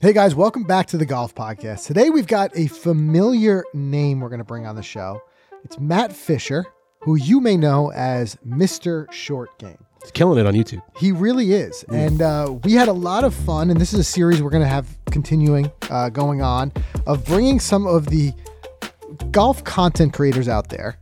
Hey guys, welcome back to the Golf Podcast. Today we've got a familiar name we're going to bring on the show. It's Matt Fisher, who you may know as Mr. Short Game. He's killing it on YouTube. He really is. And uh, we had a lot of fun, and this is a series we're going to have continuing uh, going on of bringing some of the golf content creators out there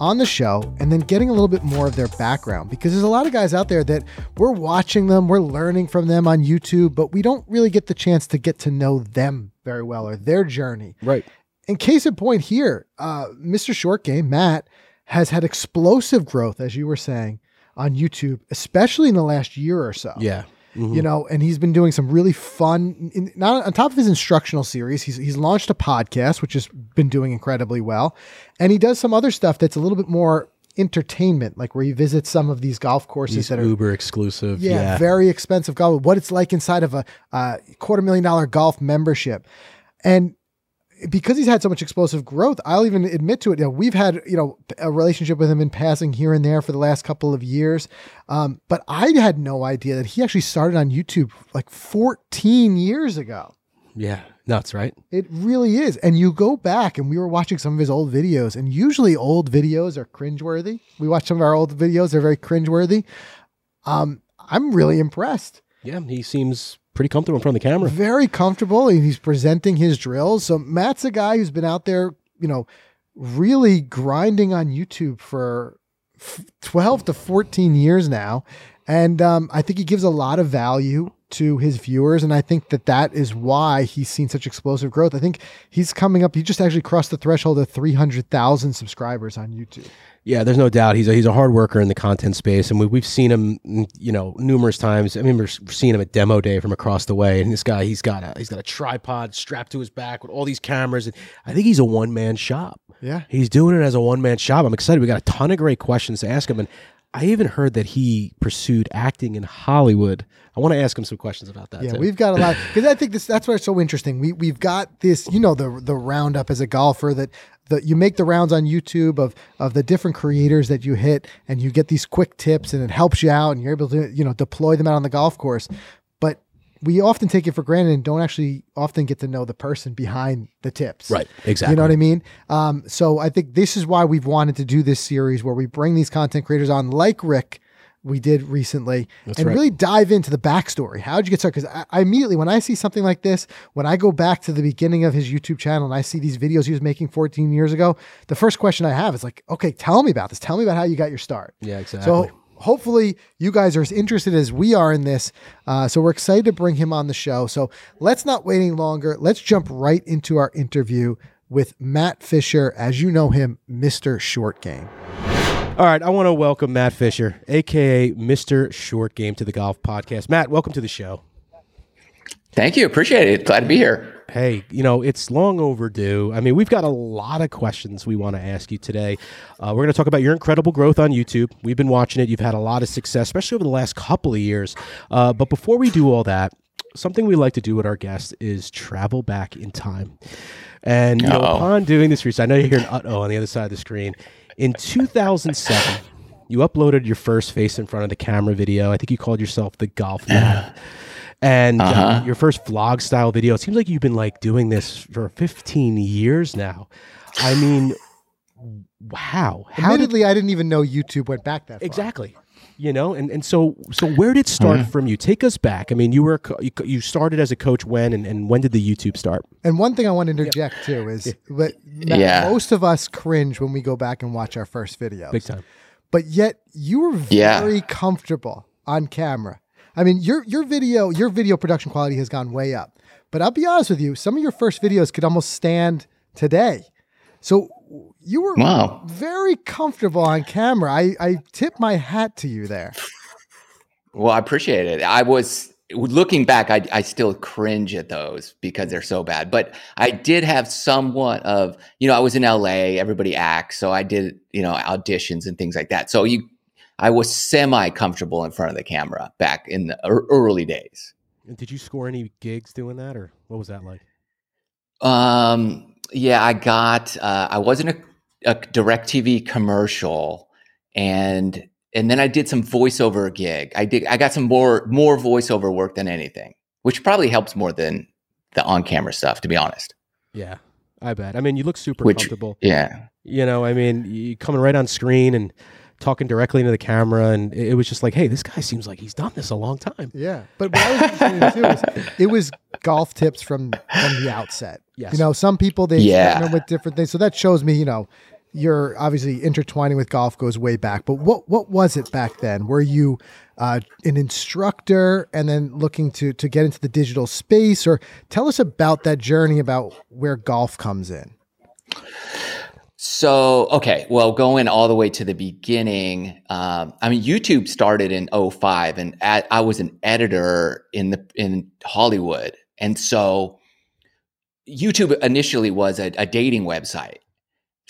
on the show and then getting a little bit more of their background because there's a lot of guys out there that we're watching them, we're learning from them on YouTube, but we don't really get the chance to get to know them very well or their journey. Right. In case in point here, uh, Mr. Short Game, Matt, has had explosive growth, as you were saying, on YouTube, especially in the last year or so. Yeah. Mhm. You know, and he's been doing some really fun. In, not on top of his instructional series, he's he's launched a podcast, which has been doing incredibly well, and he does some other stuff that's a little bit more entertainment, like where he visits some of these golf courses He's that are uber exclusive. yeah, Yeah. very expensive golf. What it's like inside of a uh, quarter million dollar golf membership, and because he's had so much explosive growth, I'll even admit to it. You know, we've had you know a relationship with him in passing here and there for the last couple of years, um, but I had no idea that he actually started on YouTube like 14 years ago. yeah. Nuts, right? It really is. And you go back and we were watching some of his old videos, and usually old videos are cringeworthy. We watch some of our old videos, they're very cringeworthy. Um, I'm really impressed. Yeah. He seems pretty comfortable in front of the camera. Very comfortable, and he's presenting his drills. So Matt's a guy who's been out there, you know, really grinding on YouTube for f- 12 to 14 years now. And um, I think he gives a lot of value to his viewers. And I think that that is why he's seen such explosive growth. I think he's coming up, he just actually crossed the threshold of 300,000 subscribers on YouTube. Yeah, there's no doubt he's a, he's a hard worker in the content space, and we, we've seen him, mm, you know, numerous times. I mean, we're seeing him at demo day from across the way, and this guy he's got a he's got a tripod strapped to his back with all these cameras, and I think he's a one man shop. Yeah. He's doing it as a one man shop. I'm excited. We got a ton of great questions to ask him, and I even heard that he pursued acting in Hollywood. I want to ask him some questions about that. Yeah, too. we've got a lot because I think this that's why it's so interesting. We we've got this, you know, the the roundup as a golfer that the you make the rounds on YouTube of of the different creators that you hit, and you get these quick tips, and it helps you out, and you're able to you know deploy them out on the golf course. But we often take it for granted and don't actually often get to know the person behind the tips. right, exactly. You know what I mean? Um, so I think this is why we've wanted to do this series where we bring these content creators on, like Rick, we did recently, and right. really dive into the backstory. How'd you get started? Because I, I immediately, when I see something like this, when I go back to the beginning of his YouTube channel and I see these videos he was making 14 years ago, the first question I have is like, okay, tell me about this. Tell me about how you got your start. Yeah, exactly. So hopefully you guys are as interested as we are in this. Uh, so we're excited to bring him on the show. So let's not wait any longer. Let's jump right into our interview with Matt Fisher, as you know him, Mr. Short Game. All right, I want to welcome Matt Fisher, aka Mr. Short Game, to the Golf Podcast. Matt, welcome to the show. Thank you. Appreciate it. Glad to be here. Hey, you know, it's long overdue. I mean, we've got a lot of questions we want to ask you today. Uh, we're going to talk about your incredible growth on YouTube. We've been watching it. You've had a lot of success, especially over the last couple of years. Uh, but before we do all that, something we like to do with our guests is travel back in time. And you know, upon doing this research, I know you're hearing uh oh on the other side of the screen. In 2007, you uploaded your first face in front of the camera video. I think you called yourself the Golf Man. And uh, Uh-huh. your first vlog style video. It seems like you've been like doing this for 15 years now. I mean, how? How did Admittedly, I didn't even know YouTube went back that far. exactly? You know, and, and so so where did it start Mm-hmm. from you? Take us back. I mean, you were you, you started as a coach when and, and when did the YouTube start? And one thing I want to interject too is that Yeah. most of us cringe when we go back and watch our first videos. Big time. but yet you were Yeah. very comfortable on camera. I mean, your your video your video production quality has gone way up. But I'll be honest with you, some of your first videos could almost stand today. So you were Wow. very comfortable on camera. I I tip my hat to you there. Well, I appreciate it. I was looking back, I, I still cringe at those because they're so bad. But I did have somewhat of, you know, I was in LA, everybody acts. So I did, you know, auditions and things like that. So you, I was semi comfortable in front of the camera back in the early days. And did you score any gigs doing that, or what was that like? Um, yeah, I got, uh, I wasn't a, a DirecTV commercial and, and then I did some voiceover gig. I did, I got some more, more voiceover work than anything, which probably helps more than the on camera stuff, to be honest. Yeah, I bet. I mean, you look super Which- comfortable. Yeah. You know, I mean, you coming right on screen and talking directly into the camera, and it it was just like, hey, this guy seems like he's done this a long time. Yeah, but what I was saying too is it was golf tips from from the outset. Yes. You know, some people they Yeah. with different things, so that shows me, you know, you're obviously intertwining with golf goes way back. But what what was it back then? Were you uh, an instructor and then looking to to get into the digital space, or tell us about that journey about where golf comes in? So, okay, well, going all the way to the beginning, um, I mean, YouTube started in 05 and at, I was an editor in the in Hollywood. And so YouTube initially was a, a dating website.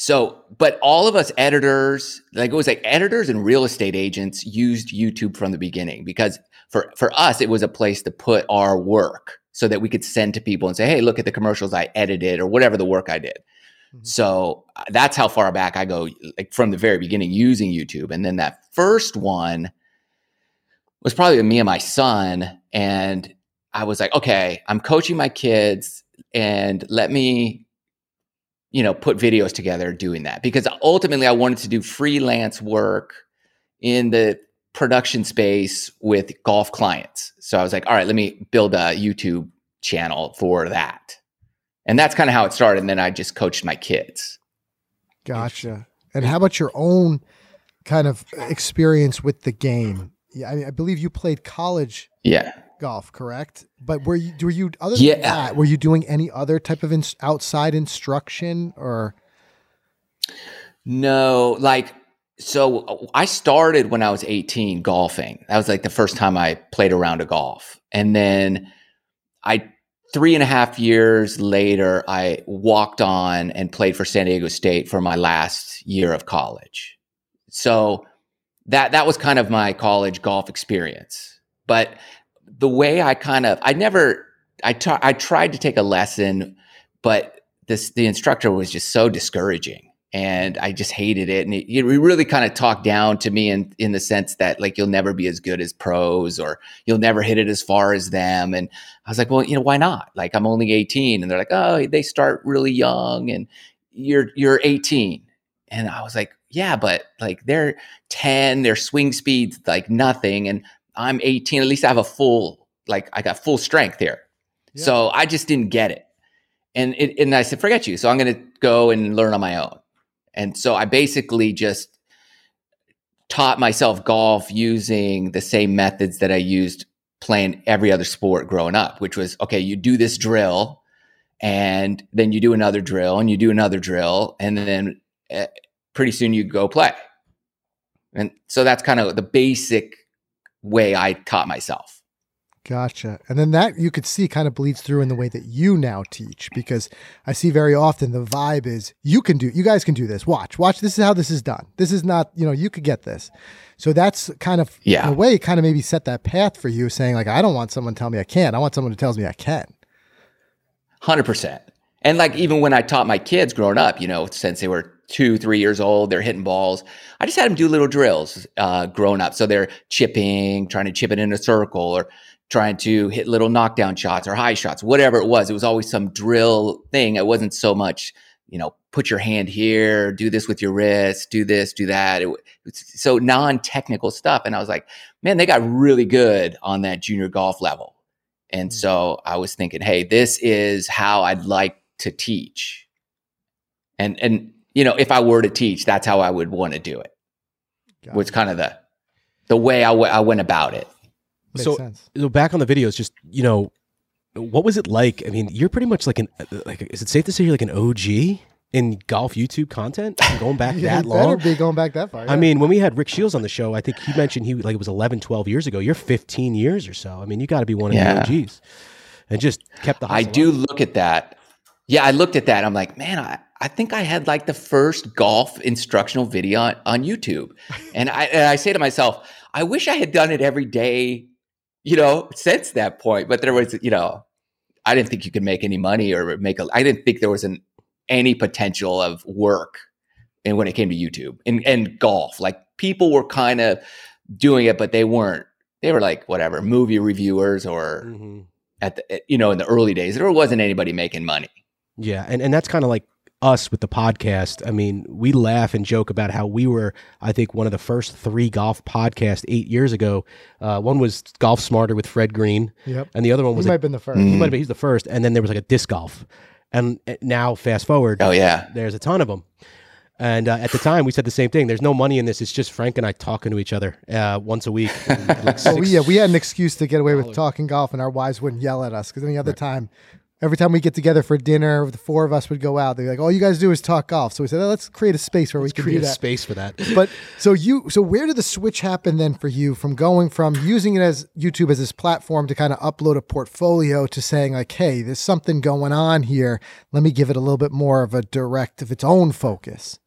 So, but all of us editors, like it was like editors and real estate agents used YouTube from the beginning because for for us it was a place to put our work so that we could send to people and say, "Hey, look at the commercials I edited or whatever the work I did." Mhm. So uh, that's how far back I go, like from the very beginning using YouTube. And then that first one was probably me and my son. And I was like, okay, I'm coaching my kids and let me, you know, put videos together doing that because ultimately I wanted to do freelance work in the production space with golf clients. So I was like, all right, let me build a YouTube channel for that. And that's kind of how it started. And then I just coached my kids. Gotcha. And how about your own kind of experience with the game? Yeah, I, mean, I believe you played college Yeah. Golf, correct? But were you were you other Yeah. than that, were you doing any other type of ins- outside instruction or No, like, so I started when I was 18 golfing. That was like the first time I played around a round of golf. And then I, three and a half years later, I walked on and played for San Diego State for my last year of college. So that, that was kind of my college golf experience. But the way I kind of, I never, I ta- I tried to take a lesson, but this, the instructor was just so discouraging and I just hated it. And it really kind of talked down to me in in the sense that like you'll never be as good as pros or you'll never hit it as far as them. And I was like, well, you know, why not? Like I'm only 18, and they're like, oh, they start really young, and you're you're 18, and I was like, yeah, but like they're 10, their swing speeds like nothing, and I'm 18. At least I have a full like I got full strength here. Yeah. So I just didn't get it. And it, and I said, forget you. So I'm going to go and learn on my own. And so I basically just taught myself golf using the same methods that I used playing every other sport growing up, which was okay, you do this drill and then you do another drill and you do another drill and then uh, pretty soon you go play. And so that's kind of the basic way I taught myself. Gotcha. And then that you could see kind of bleeds through in the way that you now teach because I see very often the vibe is you can do, you guys can do this. Watch, watch. This is how this is done. This is not, you know, you could get this. So that's kind of, Yeah. in a way, kind of maybe set that path for you saying, like, I don't want someone to tell me I can't. I want someone who tells me I can. Hundred percent. And like even when I taught my kids growing up, you know, since they were two, three years old, they're hitting balls. I just had them do little drills uh, growing up. So they're chipping, trying to chip it in a circle, or trying to hit little knockdown shots or high shots, whatever it was. It was always some drill thing. It wasn't so much, you know, put your hand here, do this with your wrist, do this, do that. It, it's so non-technical stuff. And I was like, man, they got really good on that junior golf level. And so I was thinking, hey, this is how I'd like to teach. And and you know, if I were to teach, that's how I would want to do it. Gotcha. Was kind of the the way I, w- I went about it. Makes so- sense. So back on the videos, just you know, what was it like? I mean, you're pretty much like an like. Is it safe to say you're like an OG in golf YouTube content going back Yeah, that you better long? be going back that far. I mean, when we had Rick Shields on the show, I think he mentioned he like it was 11, 12 years ago. You're 15 years or so. I mean, you got to be one of Yeah. the OGs, and just kept the. I do up. look at that. Yeah, I looked at that. I'm like, man, I, I think I had like the first golf instructional video on, on YouTube. And I and I say to myself, I wish I had done it every day, you know, since that point. But there was, you know, I didn't think you could make any money or make a I didn't think there was an any potential of work and when it came to YouTube and, and golf. Like people were kind of doing it, but they weren't, they were like whatever, movie reviewers or Mhm. at the you know in the early days there wasn't anybody making money. Yeah, and and that's kind of like us with the podcast. I mean, we laugh and joke about how we were, I think, one of the first three golf podcasts eight years ago. Uh, one was Golf Smarter with Fred Greene, Yep. and the other one He was might a, have been the first. he Mm. might have been he's the first, and then there was like a disc golf, and uh, now fast forward, Oh yeah, there's a ton of them. And uh, at the time, we said the same thing. There's no money in this. It's just Frank and I talking to each other uh, once a week. And, like, So we, yeah, we had an excuse to get away with dollars. talking golf, and our wives wouldn't yell at us because any other time, every time we get together for dinner, the four of us would go out. They're like, "All you guys do is talk golf." So we said, oh, "Let's create a space where we can create do a that." space for that. but so you, so where did the switch happen then for you from going from using it as YouTube as this platform to kind of upload a portfolio to saying like, "Hey, there's something going on here. Let me give it a little bit more of a direct of its own focus."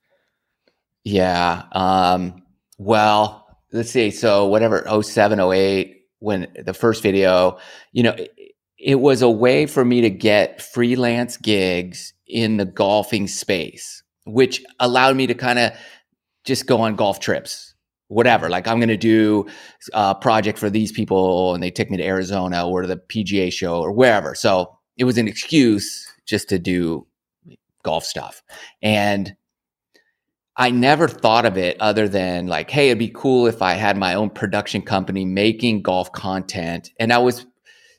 yeah. Um, well, let's see. So whatever 07, 08, when the first video, you know, it, was a way for me to get freelance gigs in the golfing space, which allowed me to kind of just go on golf trips, whatever. Like I'm going to do a project for these people, and they take me to Arizona or the PGA show or wherever. So it was an excuse just to do golf stuff, and I never thought of it other than like, hey, it'd be cool if I had my own production company making golf content. And I was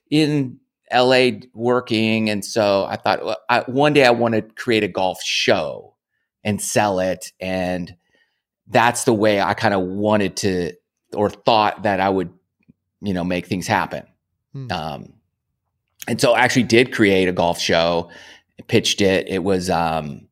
in LA working. And so I thought well, I, one day I want to create a golf show and sell it. And that's the way I kind of wanted to or thought that I would, you know, make things happen. Hmm. Um, and so I actually did create a golf show, pitched it. It was, um,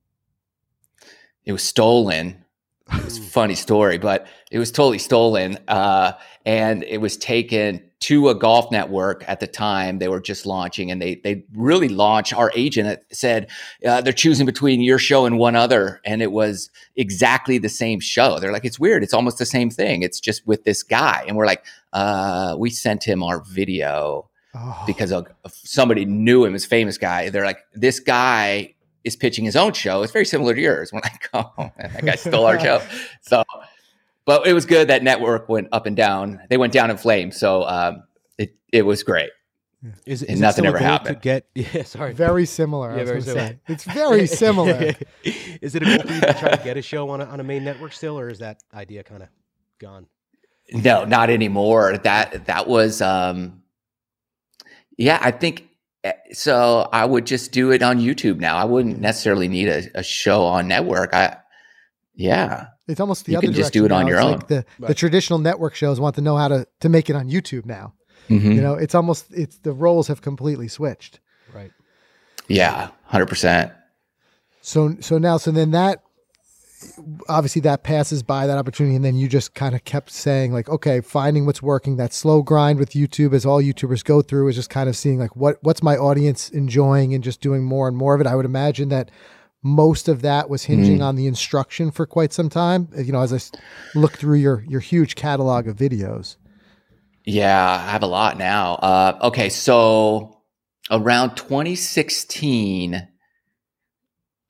it was stolen. It was a funny story, but it was totally stolen. Uh, and it was taken to a golf network at the time. They were just launching, and they they really launched. Our agent said uh, they're choosing between your show and one other, and it was exactly the same show. They're like, it's weird. It's almost the same thing. It's just with this guy, and we're like, uh, we sent him our video Oh, because of, somebody knew him as famous guy. They're like, this guy is pitching his own show. It's very similar to yours. We're like, oh, man, that guy stole our show. So, but it was good. That network went up and down. They went down in flames. So um, it it was great. Is, And is it nothing ever goal To happened. get yeah, sorry. very similar. I Yeah, was very similar. say. It's very similar. is it a goal you to try to get a show on a, on a main network still, or is that idea kind of gone? No, not anymore. That that was um yeah, I think eh, so I would just do it on YouTube now. I wouldn't necessarily need a, a show on network. I yeah. It's almost the You other can just do direction it on now. your It's own. Like the, the traditional network shows want to know how to to make it on YouTube now. Mhm. You know, it's almost it's the roles have completely switched. Right. Yeah, 100%. So so now so then that obviously that passes by that opportunity and then you just kind of kept saying like okay finding what's working that slow grind with youtube as all youtubers go through is just kind of seeing like what what's my audience enjoying and just doing more and more of it i would imagine that most of that was hinging on the instruction for quite some time you know as I look through your your huge catalog of videos Yeah, I have a lot now. Uh, okay, so around 2016,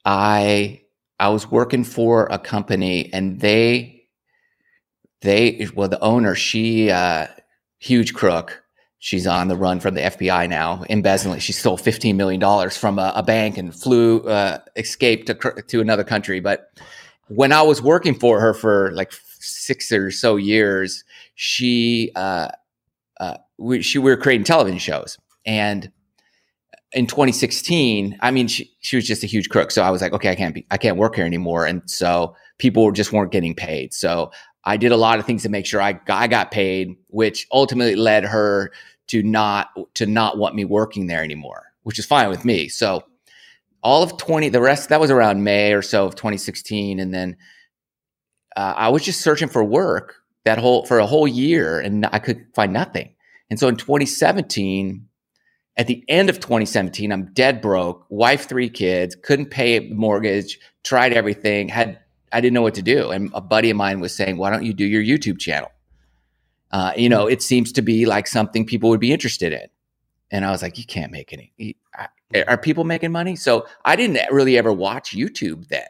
I I was working for a company, and they they well the owner she uh, huge crook. She's on the run from the FBI now, embezzling. She stole 15 million dollars from a, a bank and flew uh, escaped to to another country. But when I was working for her for like six or so years, she uh, uh, we, she, we were creating television shows. And in 2016, I mean, she, she was just a huge crook. So I was like, okay, I can't be, I can't work here anymore. And so people just weren't getting paid. So I did a lot of things to make sure I, I got paid, which ultimately led her to not, to not want me working there anymore, which is fine with me. So all of 20, the rest, that was around May or so of 2016. And then uh, I was just searching for work that whole for a whole year and I could find nothing. And so in 2017, at the end of 2017, I'm dead broke, wife, three kids, couldn't pay a mortgage, tried everything, had I didn't know what to do. And a buddy of mine was saying, "Why don't you do your YouTube channel? Uh, you know, it seems to be like something people would be interested in." And I was like, "You can't make any. you- Are people making money?" So I didn't really ever watch YouTube then,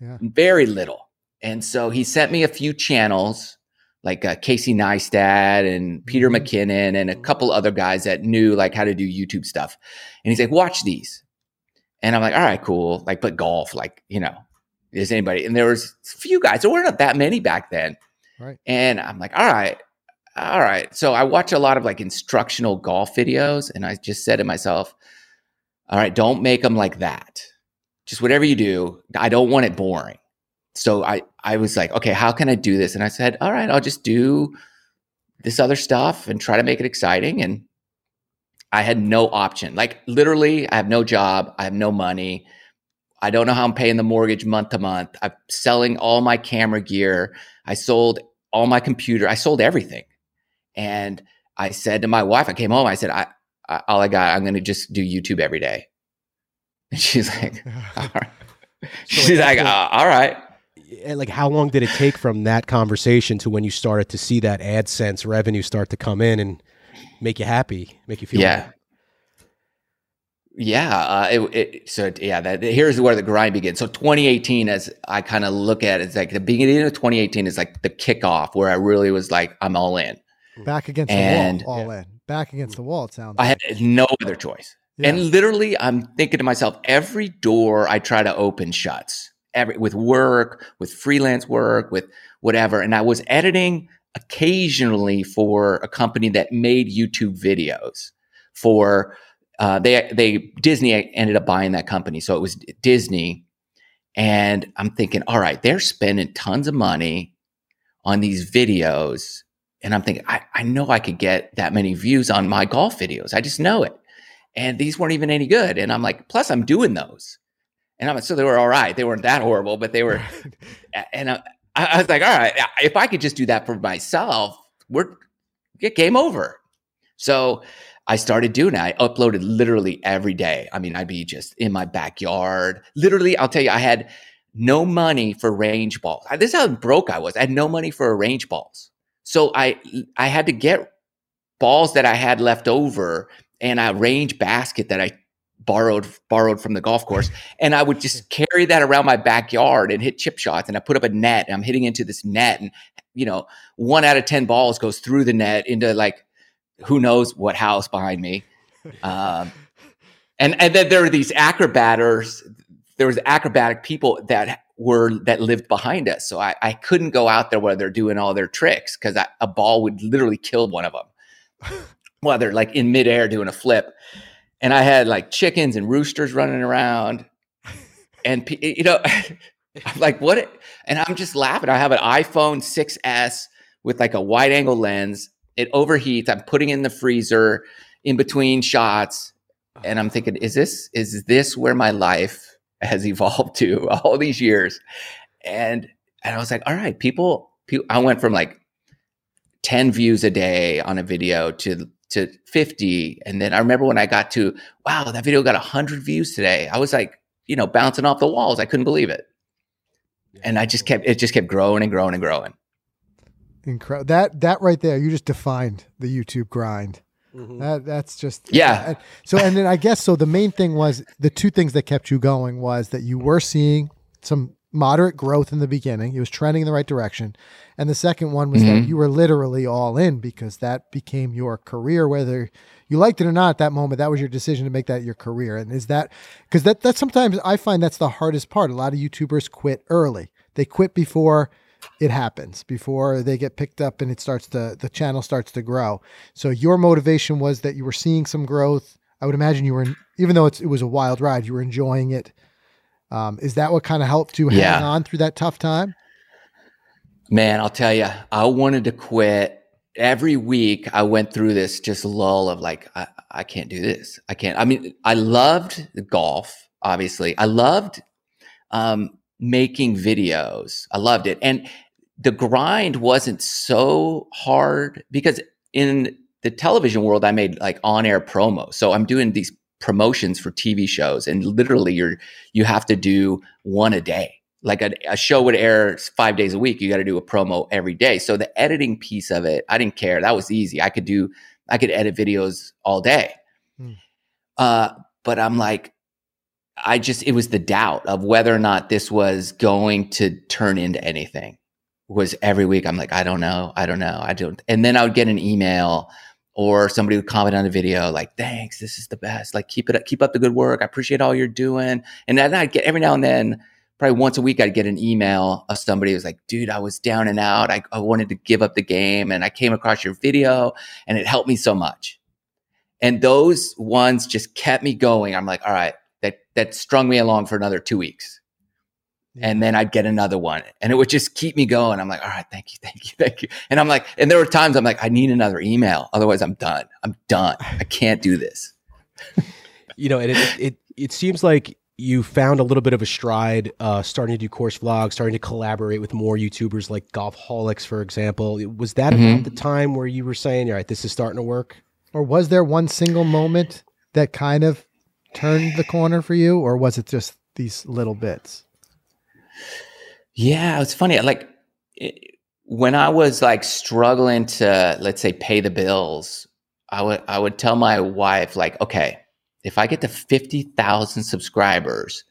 Yeah. very little. And so he sent me a few channels like uh, Casey Neistat and Peter Mhm. McKinnon and a couple other guys that knew like how to do YouTube stuff. And he's like, watch these. And I'm like, all right, cool. Like, but golf, like, you know, is anybody? And there was a few guys. There weren't that many back then. Right. And I'm like, all right, all right. So I watch a lot of like instructional golf videos, and I just said to myself, all right, don't make them like that. Just whatever you do, I don't want it boring. So I I was like, okay, how can I do this? And I said, all right, I'll just do this other stuff and try to make it exciting. And I had no option. Like literally, I have no job, I have no money. I don't know how I'm paying the mortgage month to month. I'm selling all my camera gear. I sold all my computer. I sold everything. And I said to my wife, I came home, I said, I, I all I got, I'm going to just do YouTube every day. And she's like, all right. She's like, uh, all right. Like, how long did it take from that conversation to when you started to see that AdSense revenue start to come in and make you happy, make you feel Yeah. Yeah. Uh, it, it, so yeah, that here's where the grind begins. So 2018, as I kind of look at it, it's like the beginning of 2018 is like the kickoff where I really was like, I'm all in. Back against And- the wall, all in. Back against the wall. It sounds. I like. had no other choice. Yeah. And literally, I'm thinking to myself, every door I try to open shuts. Every with work, with freelance work, with whatever. And I was editing occasionally for a company that made YouTube videos. For uh, they they Disney ended up buying that company, so it was Disney. And I'm thinking, all right, they're spending tons of money on these videos. And I'm thinking, I, I know I could get that many views on my golf videos. I just know it and these weren't even any good. And I'm like, plus I'm doing those, and I'm so they were all right. They weren't that horrible, but they were. and I, I was like, all right, if I could just do that for myself, we're get game over. So I started doing it. I uploaded literally every day. I mean, I'd be just in my backyard. Literally, I'll tell you, I had no money for range balls. This is how broke I was. I had no money for range balls. So I I had to get balls that I had left over and a range basket that I borrowed borrowed from the golf course. And I would just carry that around my backyard and hit chip shots. And I put up a net and I'm hitting into this net. And you know one out of 10 balls goes through the net into like who knows what house behind me. Um, and and then there are these acrobaters there was acrobatic people that were that lived behind us so I, I couldn't go out there where they're doing all their tricks because a ball would literally kill one of them while they're like in midair doing a flip. And I had like chickens and roosters running around. And, you know, I'm like, what? And I'm just laughing. I have an iPhone 6S with like a wide angle lens. It overheats. I'm putting it in the freezer in between shots. And I'm thinking, is this, is this where my life has evolved to all these years? And, and I was like, all right, people, people, I went from like 10 views a day on a video to to 50 and then i remember when i got to wow that video got 100 views today i was like you know bouncing off the walls i couldn't believe it and i just kept it just kept growing and growing and growing Incredible. That that right there, you just defined the YouTube grind. Mhm. That that's just Yeah. and- So and then I guess so. The main thing was the two things that kept you going was that you were seeing some moderate growth in the beginning. It was trending in the right direction, and the second one was that Mhm. you were literally all in because that became your career, whether you liked it or not. At that moment, that was your decision to make that your career. And is that because that that sometimes I find that's the hardest part. A lot of YouTubers quit early. They quit before it happens before they get picked up and it starts to the channel starts to grow. So your motivation was that you were seeing some growth. I would imagine you were, even though it's, it was a wild ride, you were enjoying it. Um, is that what kind of helped you Yeah. hang on through that tough time? man i'll tell you i wanted to quit every week i went through this just lull of like i, I can't do this i can't i mean i loved the golf obviously i loved um, making videos. I loved it. And the grind wasn't so hard because in the television world i made like on-air promos. So i'm doing these promotions for tv shows and literally you're you have to do one a day. Like a, a show would air five days a week. You got to do a promo every day. So the editing piece of it i didn't care. That was easy. I could do i could edit videos all day. Hmm. uh, but i'm like i just it was the doubt of whether or not this was going to turn into anything was every week. I'm like, I don't know, I don't know, I don't. And then I would get an email or somebody would comment on the video like, "Thanks, this is the best. Like, keep it, up, keep up the good work. I appreciate all you're doing." And then I'd get every now and then, probably once a week, I'd get an email of somebody who's like, "Dude, I was down and out. I, I wanted to give up the game, and I came across your video, and it helped me so much." And those ones just kept me going. I'm like, all right, that that strung me along for another two weeks. And then I'd get another one and it would just keep me going. I'm like, all right, thank you, thank you, thank you. And I'm like, and there were times I'm like, I need another email. Otherwise I'm done. I'm done. I can't do this. you know, and it, it, it seems like you found a little bit of a stride, uh, starting to do course vlogs, starting to collaborate with more YouTubers like Golfholics, for example. Was that Mhm. about the time where you were saying, all right, this is starting to work? Or was there one single moment that kind of turned the corner for you, or was it just these little bits? Yeah, it's funny. Like it, when I was like struggling to, let's say, pay the bills, I would I would tell my wife like, okay, if I get to fifty thousand subscribers,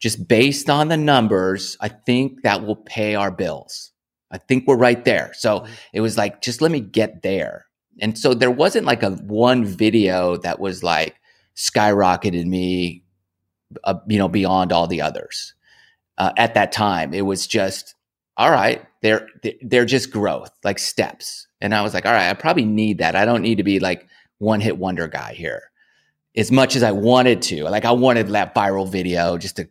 just based on the numbers, I think that will pay our bills. I think we're right there. So it was like, just let me get there. And so there wasn't like a one video that was like skyrocketed me, uh, you know, beyond all the others uh, at that time. It was just, all right, they're they're just growth, like steps. And I was like, all right, I probably need that. I don't need to be like one hit wonder guy here, as much as I wanted to. Like I wanted that viral video just to,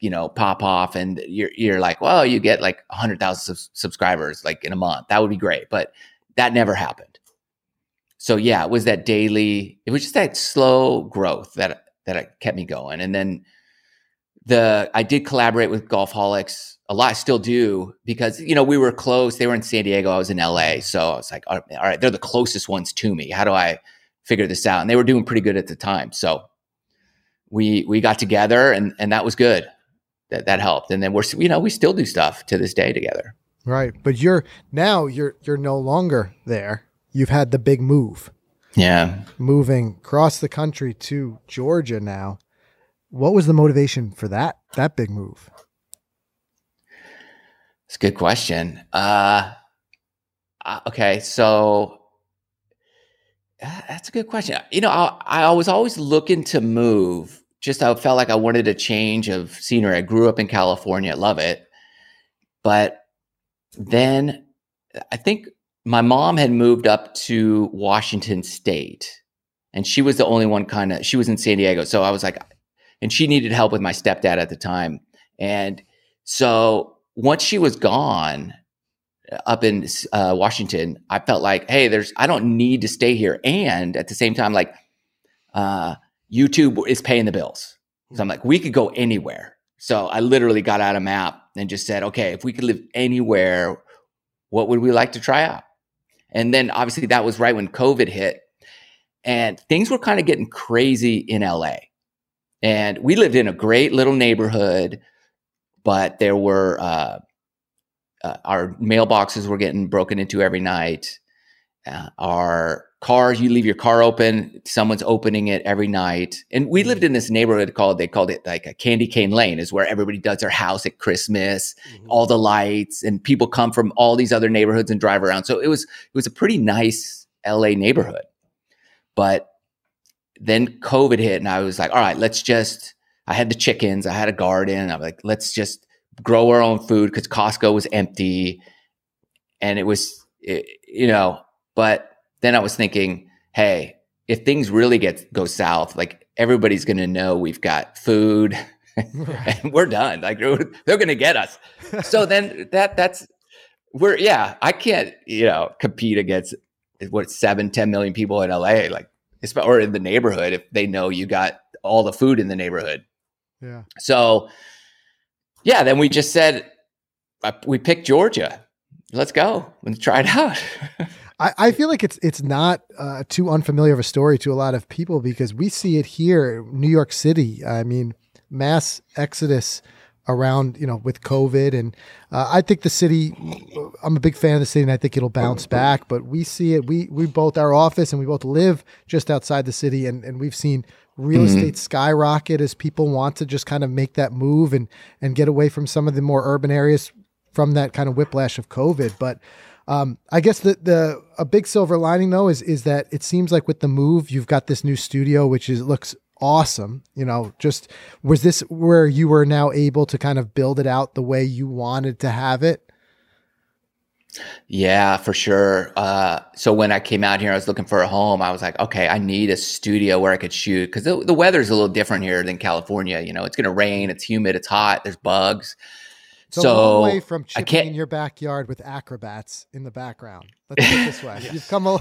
you know, pop off, and you're you're like, well, you get like hundred thousand subscribers like in a month. That would be great, but that never happened. So yeah, it was that daily. It was just that slow growth that that kept me going, and then the I did collaborate with Golfholics a lot. I still do because you know we were close. They were in San Diego. I was in LA, so I was like, all right, all right, they're the closest ones to me. How do I figure this out? And they were doing pretty good at the time, so we we got together, and and that was good. That that helped. And then we're you know we still do stuff to this day together. Right. But you're now you're you're no longer there. You've had the big move, Yeah. moving across the country to Georgia now. What was the motivation for that that big move? It's a good question. Uh, okay, so uh, that's a good question. You know, I, I was always looking to move. Just I felt like I wanted a change of scenery. I grew up in California, I love it, but then I think my mom had moved up to Washington State, and she was the only one kind of. She was in San Diego, so I was like, and she needed help with my stepdad at the time, and so once she was gone up in uh, Washington, I felt like, hey, there's I don't need to stay here, and at the same time, like uh, YouTube is paying the bills, so I'm like, we could go anywhere. So I literally got out a map and just said, okay, if we could live anywhere, what would we like to try out? And then obviously that was right when COVID hit, and things were kind of getting crazy in LA. And we lived in a great little neighborhood but there were uh, uh, our mailboxes were getting broken into every night. Uh, our cars, you leave your car open, someone's opening it every night. And we lived in this neighborhood called they called it like a candy cane lane, is where everybody does their house at Christmas, all the lights, and people come from all these other neighborhoods and drive around. So it was it was a pretty nice LA neighborhood. But then COVID hit, and I was like, all right, let's just I had the chickens, I had a garden. I'm like, let's just grow our own food because Costco was empty. And it was, it, you know, but then I was thinking, hey, if things really get go south, like everybody's going to know we've got food and we're done. Like they're going to get us. So then that that's we're yeah, I can't, you know, compete against what seven, 10 million people in LA, like or in the neighborhood if they know you got all the food in the neighborhood. Yeah. So, yeah, then we just said uh, we picked Georgia. Let's go and try it out. I, I feel like it's it's not uh, too unfamiliar of a story to a lot of people because we see it here, New York City. I mean, mass exodus around you know with COVID, and uh, I think the city. I'm a big fan of the city, and I think it'll bounce back. But we see it. We we both our office and we both live just outside the city, and and we've seen real Mhm. estate skyrocket as people want to just kind of make that move and and get away from some of the more urban areas from that kind of whiplash of COVID. But um, I guess the the a big silver lining though is is that it seems like with the move you've got this new studio which is looks awesome. You know, just was this where you were now able to kind of build it out the way you wanted to have it? Yeah, for sure. Uh, so when I came out here, I was looking for a home. I was like, okay, I need a studio where I could shoot because the, the weather's a little different here than California. You know, it's going to rain, it's humid, it's hot, there's bugs. It's so a long way from I chipping can't. in your backyard with acrobats in the background. Let's put it this way: you've come a,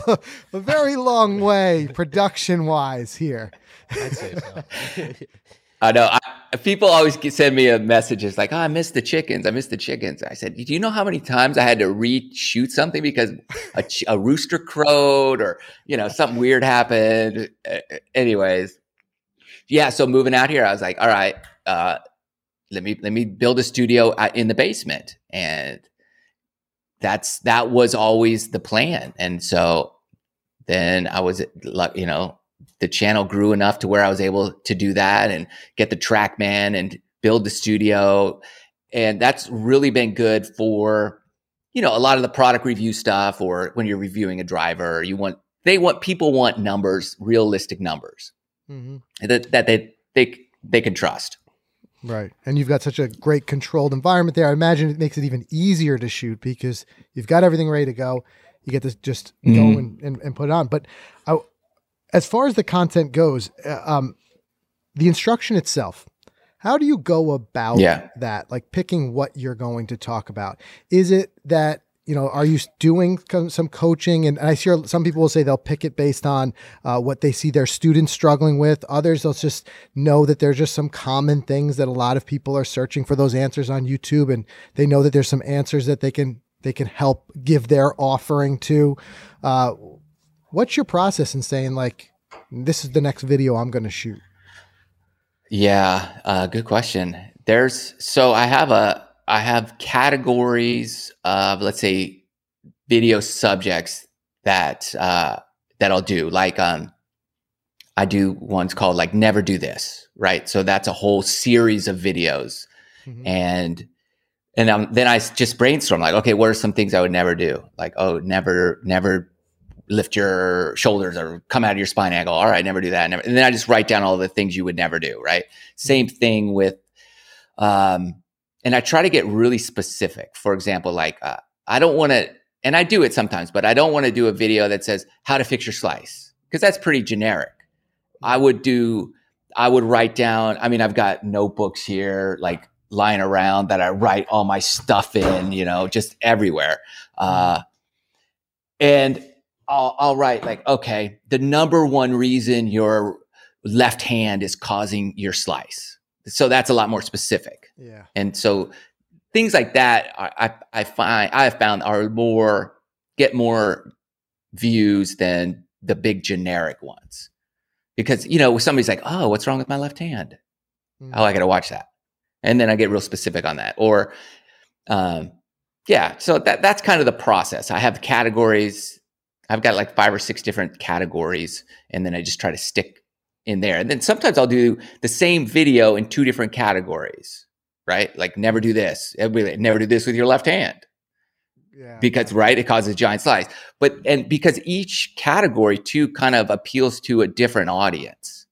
a very long way production wise here. I'd say so. I know. I, people always send me a message. It's like, oh, I miss the chickens. I miss the chickens. I said, do you know how many times I had to reshoot something because a, ch- a rooster crowed or you know something weird happened? Uh, anyways, yeah. So moving out here, I was like, all right, uh, let me let me build a studio in the basement, and that's that was always the plan. And so then I was like, you know, the channel grew enough to where I was able to do that and get the TrackMan and build the studio. And that's really been good for, you know, a lot of the product review stuff or when you're reviewing a driver, you want, they want, people want numbers, realistic numbers hmm that, that they, they, they can trust. Right, and you've got such a great controlled environment there. I imagine it makes it even easier to shoot because you've got everything ready to go. You get to just go Mhm. and, and, and put it on. But I, as far as the content goes, uh, um, the instruction itself, how do you go about Yeah. that? Like picking what you're going to talk about. Is it that you know? Are you doing some coaching? And I hear some people will say they'll pick it based on uh, what they see their students struggling with. Others they'll just know that there's just some common things that a lot of people are searching for those answers on YouTube, and they know that there's some answers that they can they can help give their offering to. Uh, what's your process in saying like this is the next video I'm going to shoot? Yeah, uh, good question. There's so I have a I have categories of let's say video subjects that uh, that I'll do. Like um, I do ones called like never do this, right? So that's a whole series of videos, Mhm. and and um, then I just brainstorm like, okay, what are some things I would never do? Like, oh, never never lift your shoulders or come out of your spine angle. All right, never do that. Never. And then I just write down all the things you would never do. Right. Same thing with, um, and I try to get really specific. For example, like uh, I don't want to, and I do it sometimes, but I don't want to do a video that says how to fix your slice because that's pretty generic. I would do, I would write down. I mean, I've got notebooks here, like lying around that I write all my stuff in. You know, just everywhere. Uh, and I'll, I'll write like, okay, the number one reason your left hand is causing your slice. So that's a lot more specific. Yeah. And so things like that, I, I, I find I have found are more get more views than the big generic ones, because you know somebody's like, oh, what's wrong with my left hand? Mm. Oh, I got to watch that, and then I get real specific on that. Or, um, yeah, so that that's kind of the process. I have categories. I've got like five or six different categories, and then I just try to stick in there. And then sometimes I'll do the same video in two different categories, right? Like never do this. Never do this with your left hand Yeah. because right it causes giant slice but and because each category too kind of appeals to a different audience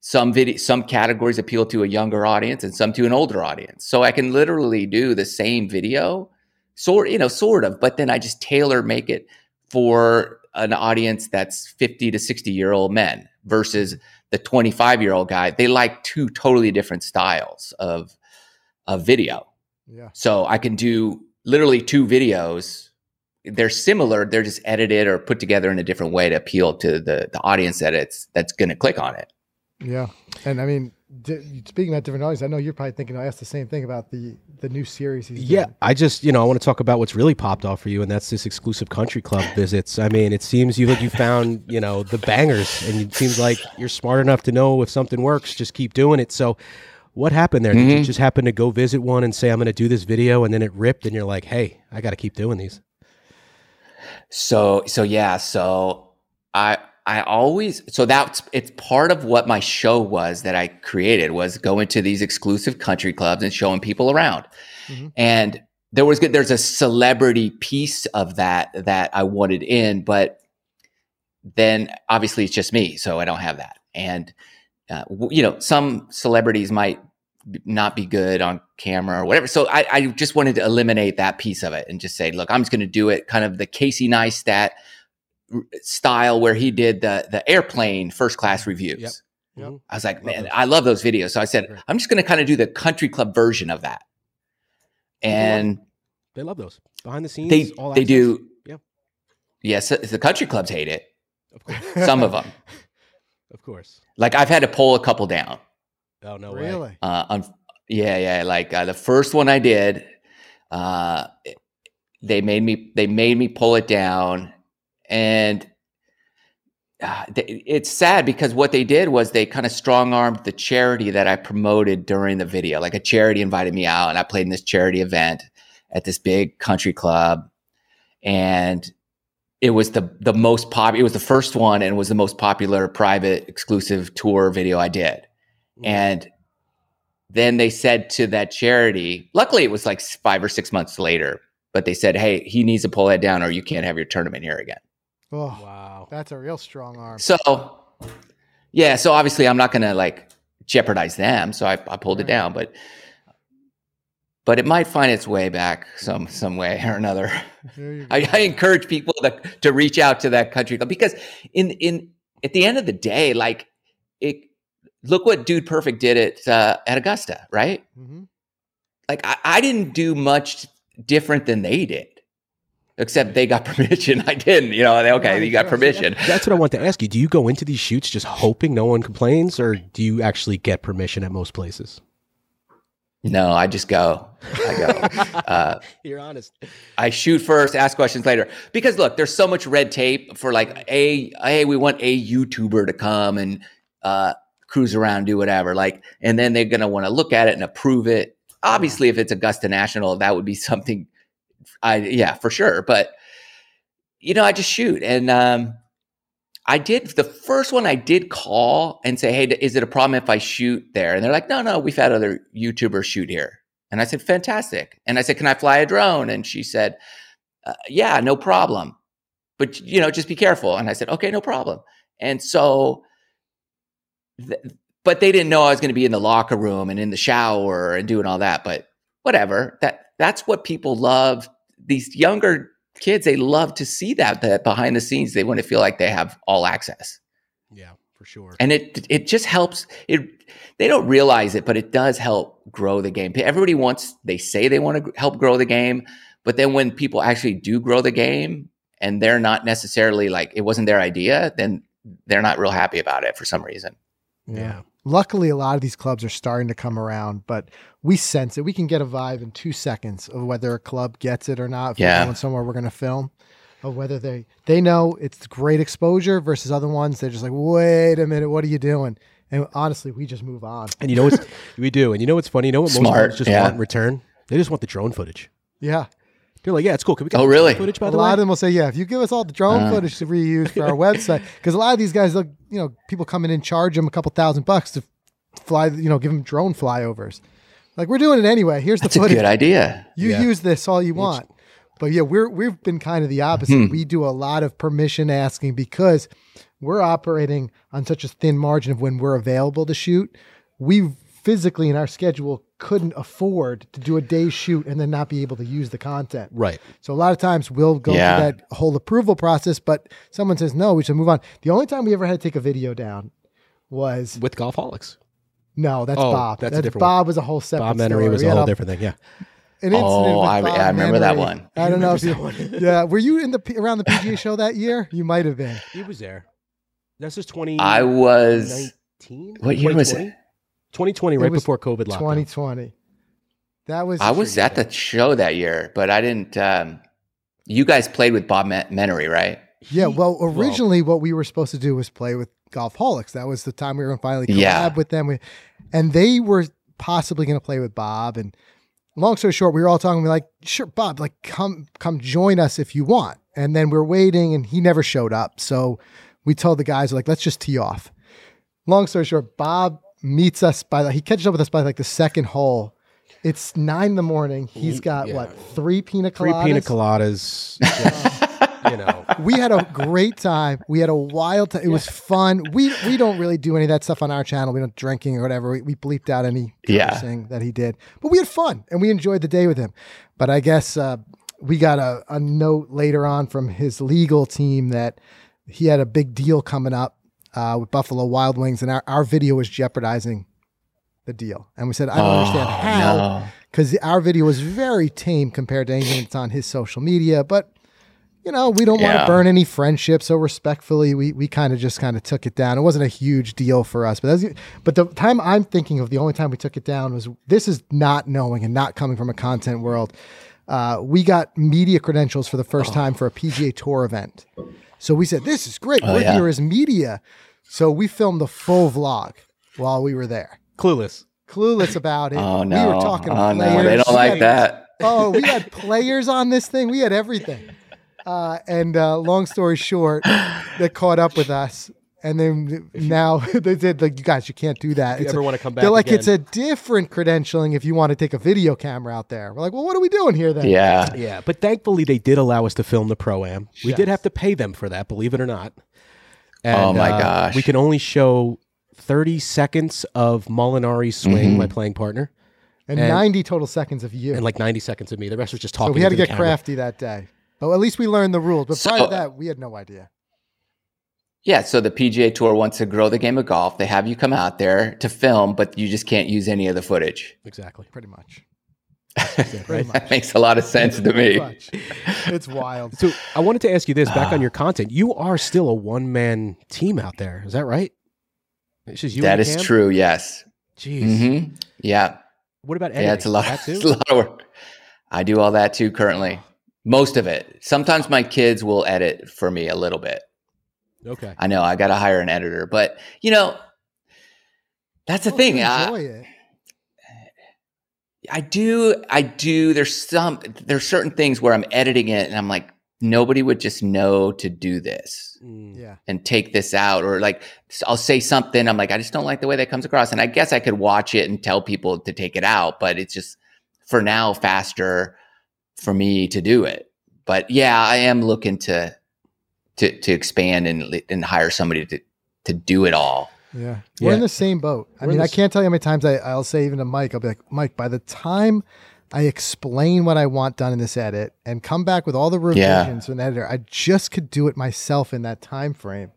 some video some categories appeal to a younger audience and some to an older audience so i can literally do the same video sort you know sort of but then i just tailor make it for an audience that's 50 to 60 year old men versus the 25 year old guy they like two totally different styles of of video yeah. so I can do literally two videos. They're similar. They're just edited or put together in a different way to appeal to the the audience that it's that's going to click on it. Yeah, and I mean, di- speaking about different audience, I know you're probably thinking I asked the same thing about the the new series he's Yeah, doing. I just you know I want to talk about what's really popped off for you, and that's this exclusive country club visits. I mean, it seems you like you found you know the bangers, and it seems like you're smart enough to know if something works, just keep doing it. So, what happened there? Did you Mhm. just happen to go visit one and say I'm going to do this video, and then it ripped, and you're like, hey, I got to keep doing these. So so yeah. So I I always so that's it's part of what my show was that I created was going to these exclusive country clubs and showing people around. Mhm. And there was good. There's a celebrity piece of that that I wanted in, but then obviously it's just me, so I don't have that. And uh, you know, some celebrities might not be good on camera or whatever. So I, I just wanted to eliminate that piece of it and just say, look, I'm just going to do it kind of the Casey Neistat style where he did the the airplane first class reviews. Yep. Yep. I was like, man, those. I love those videos. So I said, Great. I'm just going to kind of do the country club version of that. And They love those behind the scenes. they all they access. do. Yeah. Yes, the country clubs hate it. Of course. Some of them. of course. Like I've had to pull a couple down. Oh no way. really? Uh, on, yeah, yeah. Like uh, the first one I did, uh, they made me they made me pull it down, and uh, it's sad because what they did was they kind of strong armed the charity that I promoted during the video. Like a charity invited me out, and I played in this charity event at this big country club, and it was the the most pop. It was the first one, and it was the most popular private exclusive tour video I did. And then they said to that charity, luckily it was like five or six months later, but they said, hey, he needs to pull that down or you can't have your tournament here again. Oh, Wow. that's a real strong arm. So, yeah, so obviously I'm not going to like jeopardize them. So I, I pulled Right. it down, but. But it might find its way back some some way or another. There you go. I, I encourage people to, to reach out to that country club because in in at the end of the day, like it, look what Dude Perfect did at uh, at Augusta, right? Mm-hmm. Like I, I didn't do much different than they did, except they got permission. I didn't, you know. They, okay, you got permission. That's what I want to ask you. Do you go into these shoots just hoping no one complains, or do you actually get permission at most places? No, I just go. I go. uh, You're honest. I shoot first, ask questions later. Because look, there's so much red tape for like a hey, we want a YouTuber to come and uh, cruise around, do whatever. Like, and then they're gonna want to look at it and approve it. Obviously, if it's Augusta National, that would be something. I yeah, for sure. But you know, I just shoot, and um, I did the first one. I did call and say, "Hey, is it a problem if I shoot there?" And they're like, "No, no, we've had other YouTubers shoot here." And I said, "Fantastic." And I said, "Can I fly a drone?" And she said, uh, "Yeah, no problem, but you know, just be careful." And I said, "Okay, no problem." And so, th- but they didn't know I was going to be in the locker room and in the shower and doing all that. But whatever. That that's what people love. These younger kids, they love to see that that behind the scenes. They want to feel like they have all access Yeah, for sure. and it it just helps it they don't realize it but it does help grow the game everybody wants they say they want to help grow the game but then when people actually do grow the game and they're not necessarily like it wasn't their idea then they're not real happy about it for some reason yeah. Luckily, a lot of these clubs are starting to come around, but we sense it. We can get a vibe in two seconds of whether a club gets it or not. If Yeah. we're going somewhere we're going to film, of whether they they know it's great exposure versus other ones. They're just like, wait a minute, what are you doing? And honestly, we just move on. And you know what's we do, and you know what's funny? You know what most Smart, clubs just yeah. want in return? They just want the drone footage. Yeah, They're like, yeah, it's cool. Can we get Oh, the drone really? footage by a the lot way? of them will say, yeah, if you give us all the drone Uh. footage to reuse for our website, because a lot of these guys, look, you know, people come in and charge them a couple thousand bucks to fly, you know, give them drone flyovers. Like we're doing it anyway. Here's that's the a footage. good idea You Yeah. use this all you want. But yeah, we're we've been kind of the opposite. Hmm. We do a lot of permission asking because we're operating on such a thin margin of when we're available to shoot. We physically in our schedule couldn't afford to do a day shoot and then not be able to use the content. Right. So a lot of times we'll go Yeah. through that whole approval process, but someone says no, we should move on. The only time we ever had to take a video down was With Golfholics. no, that's Oh, Bob. that's a different one. Bob was a whole separate. Bob Menery story. was a whole different thing. Yeah. an incident Oh, with I- Bob I remember that one. I don't know if you. Yeah, were you in the around the PGA show that year? You might have been. He was there. This is 20. i was 19? what year was it 2020, right before COVID lockdown. 2020. That was. i was at the show that year but i didn't um you guys played with bob Men- menery right Yeah. Well, originally, what we were supposed to do was play with Golfholics. That was the time we were going to finally collab Yeah. with them. We, and they were possibly going to play with Bob. And long story short, we were all talking. We're like, sure, Bob, like come come join us if you want. And then we're waiting, and he never showed up. So we told the guys like, let's just tee off. Long story short, Bob meets us by the, he catches up with us by like the second hole. It's nine in the morning. He's got Yeah. what three pina coladas? Three pina coladas. just, you know. we had a great time. We had a wild time. It was fun. We we don't really do any of that stuff on our channel. We don't drinking or whatever. We, we bleeped out any Yeah. cursing that he did. But we had fun and we enjoyed the day with him. But I guess uh, we got a, a note later on from his legal team that he had a big deal coming up uh, with Buffalo Wild Wings, and our, our video was jeopardizing the deal. And we said, I don't understand Oh, how no. because our video was very tame compared to anything that's on his social media. But you know, we don't want to burn any friendships, so respectfully, we we kind of just kind of took it down. It wasn't a huge deal for us, but that's, but the time I'm thinking of, the only time we took it down was this is not knowing and not coming from a content world. Uh, we got media credentials for the first time for a PGA Tour event, so we said this is great. Oh, We're yeah. here as media, so we filmed the full vlog while we were there. Clueless. Clueless about it. Oh no! We were talking oh players. no! They don't We like had- that. oh, we had players on this thing. We had everything. Uh, and uh, long story short, they caught up with us. And then now they said, like, you guys, you can't do that. If you It's ever a- want to come back, they're like, again. it's a different credentialing if you want to take a video camera out there. We're like, well, what are we doing here then? Yeah. Yeah, but thankfully they did allow us to film the pro am. We did have to pay them for that, believe it or not. And, Oh, my uh, gosh. We can only show 30 seconds of Molinari's swing, Mhm. my playing partner, And, And- 90 total seconds of you. and like 90 seconds of me. The rest was just so talking. we had to get crafty that day. But at least we learned the rules. But prior to that, we had no idea. Yeah, so the PGA Tour wants to grow the game of golf. They have you come out there to film, but you just can't use any of the footage. Exactly. Pretty much. right? that makes a lot of sense to me. much. It's wild. So I wanted to ask you this back on your content. You are still a one man team out there. Is that right? It's just you. That is true. Yes. Jeez. hmm Yeah. What about editing? Yeah. It's a lot. That? It's a lot of work. I do all that too currently. Most of it. Sometimes my kids will edit for me a little bit. Okay. I know I got to hire an editor, but you know, that's the Oh, thing. you I, it. I do. I do. There's some. There's certain things where I'm editing it, and I'm like, nobody would just know to do this Mm. Yeah. and take this out, or like I'll say something. I'm like, I just don't like the way that comes across, and I guess I could watch it and tell people to take it out, but it's just for now faster for me to do it. But yeah, I am looking to to to expand and and hire somebody to to do it all. Yeah. We're Yeah. in the same boat. I We're mean, I can't tell you how many times I, I'll say even to Mike, I'll be like, Mike, by the time I explain what I want done in this edit and come back with all the Yeah. revisions to an editor, I just could do it myself in that time frame.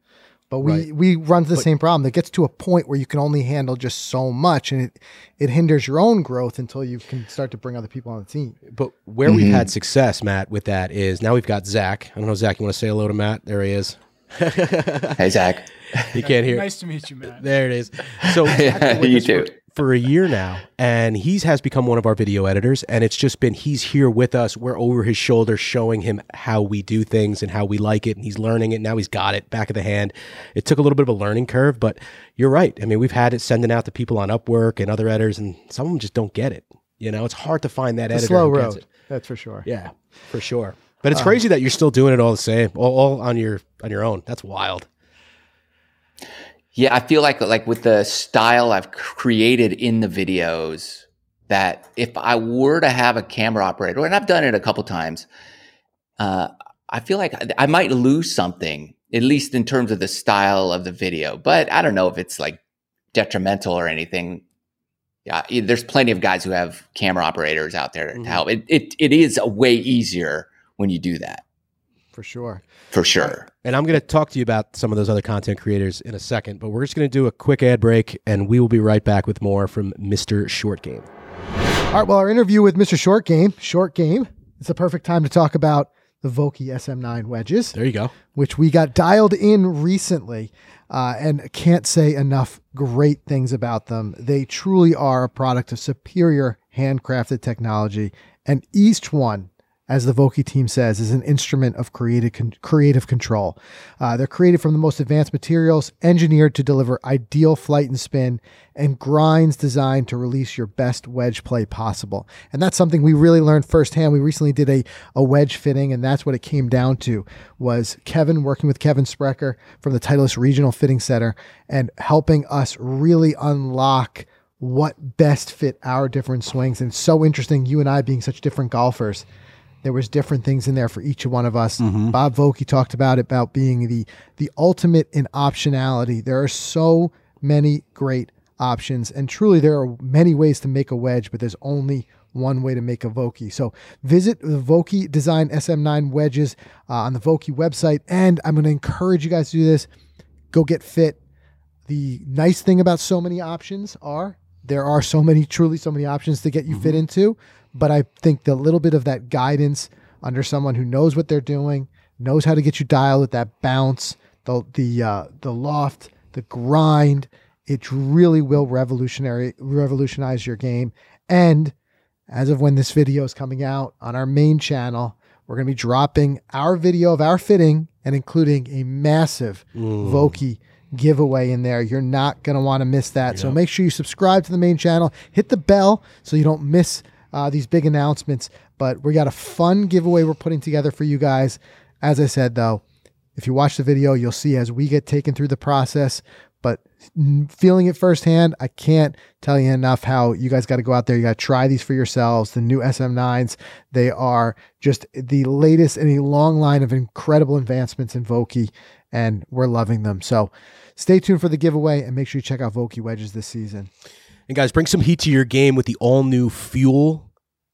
But we Right. we run to the But- same problem. It gets to a point where you can only handle just so much and it it hinders your own growth until you can start to bring other people on the team. But where we've Mhm. had success, Matt, with that is now we've got Zach. I don't know, Zach, you want to say hello to Matt? There he is. Hey Zach, You can't hear. Nice to meet you, Matt. There it is. So Yeah, Zach's been with you us too. For, a year now, and he's has become one of our video editors, and it's just been he's here with us. We're over his shoulder, showing him how we do things and how we like it, and he's learning it. Now he's got it back of the hand. It took a little bit of a learning curve, but you're right. I mean, we've had it sending out to people on Upwork and other editors, and some of them just don't get it. You know, it's hard to find that It's editor. slow road. it. That's for sure. Yeah, for sure. But it's uh, crazy that you're still doing it all the same, all, all on your on your own. That's wild. Yeah, I feel like like with the style I've created in the videos that if I were to have a camera operator, and I've done it a couple times, uh, I feel like I, I might lose something, at least in terms of the style of the video. But I don't know if it's like detrimental or anything. Yeah, there's plenty of guys who have camera operators out there to help. It, it it is a way easier when you do that For sure. For sure. And I'm going to talk to you about some of those other content creators in a second, but we're just going to do a quick ad break and we will be right back with more from Mr. Short Game. All right. Well, our interview with Mr. Short Game, Short Game, it's a perfect time to talk about the Vokey SM9 wedges. There you go. which we got dialed in recently uh, and can't say enough great things about them. They truly are a product of superior handcrafted technology, and each one, as the Vokey team says, is an instrument of creative, con- creative control. Uh, they're created from the most advanced materials, engineered to deliver ideal flight and spin, and grinds designed to release your best wedge play possible. And that's something we really learned firsthand. We recently did a, a wedge fitting, and that's what it came down to was Kevin working with Kevin Sprecher from the Titleist Regional Fitting Center and helping us really unlock what best fit our different swings. And so interesting, you and I being such different golfers. There was different things in there for each one of us. Bob Vokey talked about it about being the the ultimate in optionality. There are so many great options, and truly there are many ways to make a wedge, but there's only one way to make a Vokey. So visit the Vokey Design SM9 wedges uh, on the Vokey website, and I'm going to encourage you guys to do this. Go get fit. The nice thing about so many options are there are so many, truly so many options to get you fit into. But I think the little bit of that guidance under someone who knows what they're doing, knows how to get you dialed at that bounce, the the uh, the loft, the grind, it really will revolutionary revolutionize your game. And as of when this video is coming out on our main channel, we're going to be dropping our video of our fitting and including a massive Vokey giveaway in there. You're not going to want to miss that. So make sure you subscribe to the main channel, hit the bell so you don't miss uh, these big announcements. But we got a fun giveaway we're putting together for you guys. As I said, though, if you watch the video, you'll see as we get taken through the process. But feeling it firsthand, I can't tell you enough how you guys got to go out there. You got to try these for yourselves. The new SM9s, they are just the latest in a long line of incredible advancements in Vokey, and we're loving them. So stay tuned for the giveaway and make sure you check out Vokey wedges this season. And guys, bring some heat to your game with the all new Fuel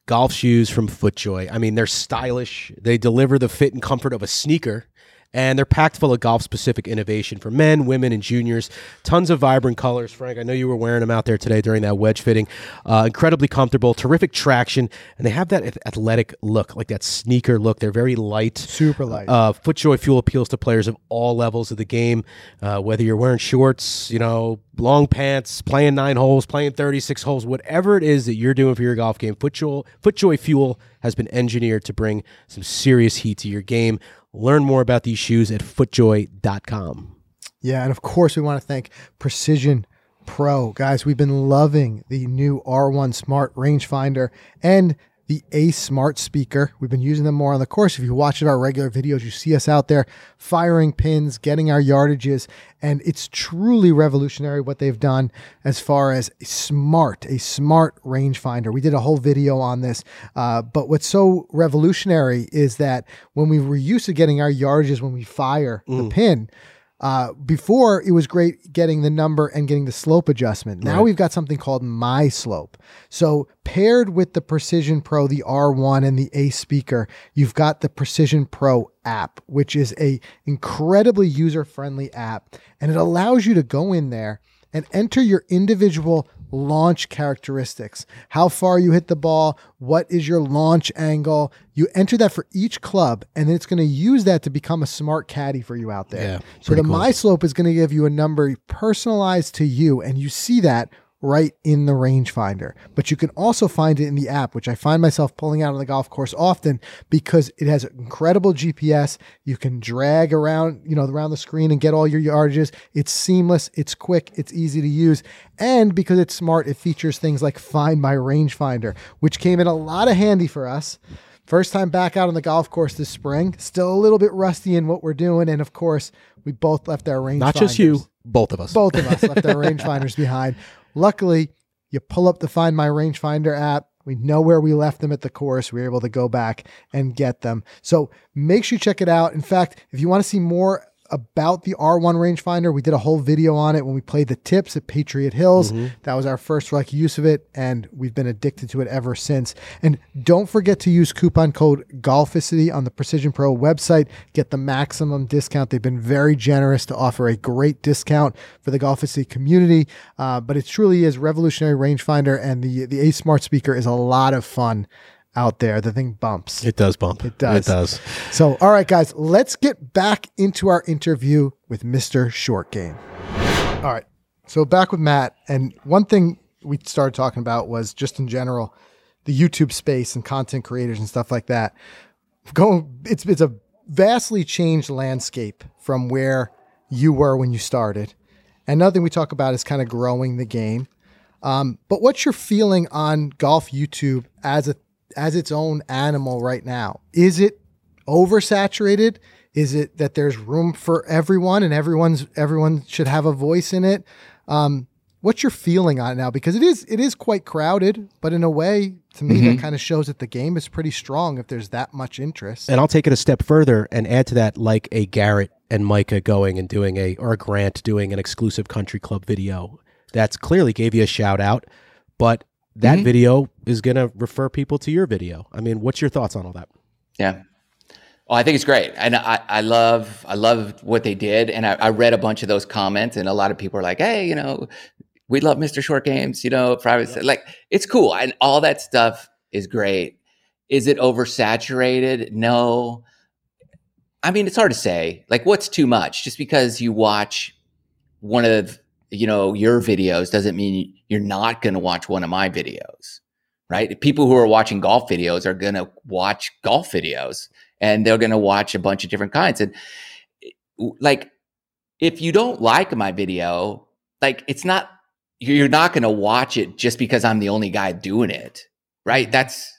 golf shoes from FootJoy. I mean, they're stylish. They deliver the fit and comfort of a sneaker. And they're packed full of golf specific innovation for men, women, and juniors. Tons of vibrant colors. Frank, I know you were wearing them out there today during that wedge fitting. Uh, incredibly comfortable, terrific traction, and they have that athletic look, like that sneaker look. They're very light. Super light. Uh, FootJoy Fuel appeals to players of all levels of the game, uh, whether you're wearing shorts, you know, long pants, playing nine holes, playing 36 holes, whatever it is that you're doing for your golf game. FootJoy, FootJoy Fuel has been engineered to bring some serious heat to your game. Learn more about these shoes at footjoy.com. Yeah, and of course we want to thank Precision Pro. Guys, we've been loving the new R1 Smart rangefinder and the A Smart speaker. We've been using them more on the course. If you watch our regular videos, you see us out there firing pins, getting our yardages, and it's truly revolutionary what they've done as far as a smart, a smart rangefinder. We did a whole video on this, uh, but what's so revolutionary is that when we were used to getting our yardages when we fire the pin, uh, before it was great getting the number and getting the slope adjustment. Now we've got something called My Slope. So paired with the Precision Pro, the R1 and the A speaker, you've got the Precision Pro app, which is a incredibly user-friendly app, and it allows you to go in there and enter your individual launch characteristics. How far you hit the ball, what is your launch angle. You enter that for each club, and then it's going to use that to become a smart caddy for you out there. Yeah, so the cool. My Slope is going to give you a number personalized to you, and you see that right in the rangefinder. But you can also find it in the app, which I find myself pulling out on the golf course often because it has incredible GPS. You can drag around, you know, around the screen and get all your yardages. It's seamless, it's quick, it's easy to use. And because it's smart, it features things like Find My Rangefinder, which came in a lot of handy for us. First time back out on the golf course this spring. Still a little bit rusty in what we're doing. And of course, we both left our range. Not just you, both of us. Both of us left our rangefinders behind. Luckily, you pull up the Find My Rangefinder app. We know where we left them at the course. We were able to go back and get them. So make sure you check it out. In fact, if you want to see more about the R1 rangefinder, we did a whole video on it when we played the tips at Patriot Hills. That was our first like use of it, and we've been addicted to it ever since. And don't forget to use coupon code Golficity on the Precision Pro website. Get the maximum discount. They've been very generous to offer a great discount for the Golficity community. Uh, but it truly is revolutionary rangefinder, and the the A Smart speaker is a lot of fun out there. The thing bumps. It does bump. It does. It does. So, all right, guys, let's get back into our interview with Mr. Short Game. All right. So, back with Matt. And one thing we started talking about was just in general the YouTube space and content creators and stuff like that. Going, it's, it's a vastly changed landscape from where you were when you started. And another thing we talk about is kind of growing the game. Um, but what's your feeling on golf YouTube as a as its own animal right now? Is it oversaturated? Is it that there's room for everyone and everyone's everyone should have a voice in it? Um, what's your feeling on it now? Because it is it is quite crowded, but in a way, to me, Mhm. that kind of shows that the game is pretty strong if there's that much interest. And I'll take it a step further and add to that, like a Garrett and Micah going and doing a, or a Grant doing an exclusive country club video. That's clearly gave you a shout out, but that Mhm. video is going to refer people to your video. I mean, what's your thoughts on all that? Yeah. Well, I think it's great, and I, I love I love what they did, and I, I read a bunch of those comments, and a lot of people are like, "Hey, you know, we love Mr. Short Games, you know, private like it's cool, and all that stuff is great. Is it oversaturated? No. I mean, it's hard to say. Like, what's too much? Just because you watch one of you know your videos doesn't mean you're not going to watch one of my videos, right? People who are watching golf videos are going to watch golf videos and they're going to watch a bunch of different kinds. And eh, like, if you don't like my video, like it's not, you're not going to watch it just because I'm the only guy doing it, right? That's,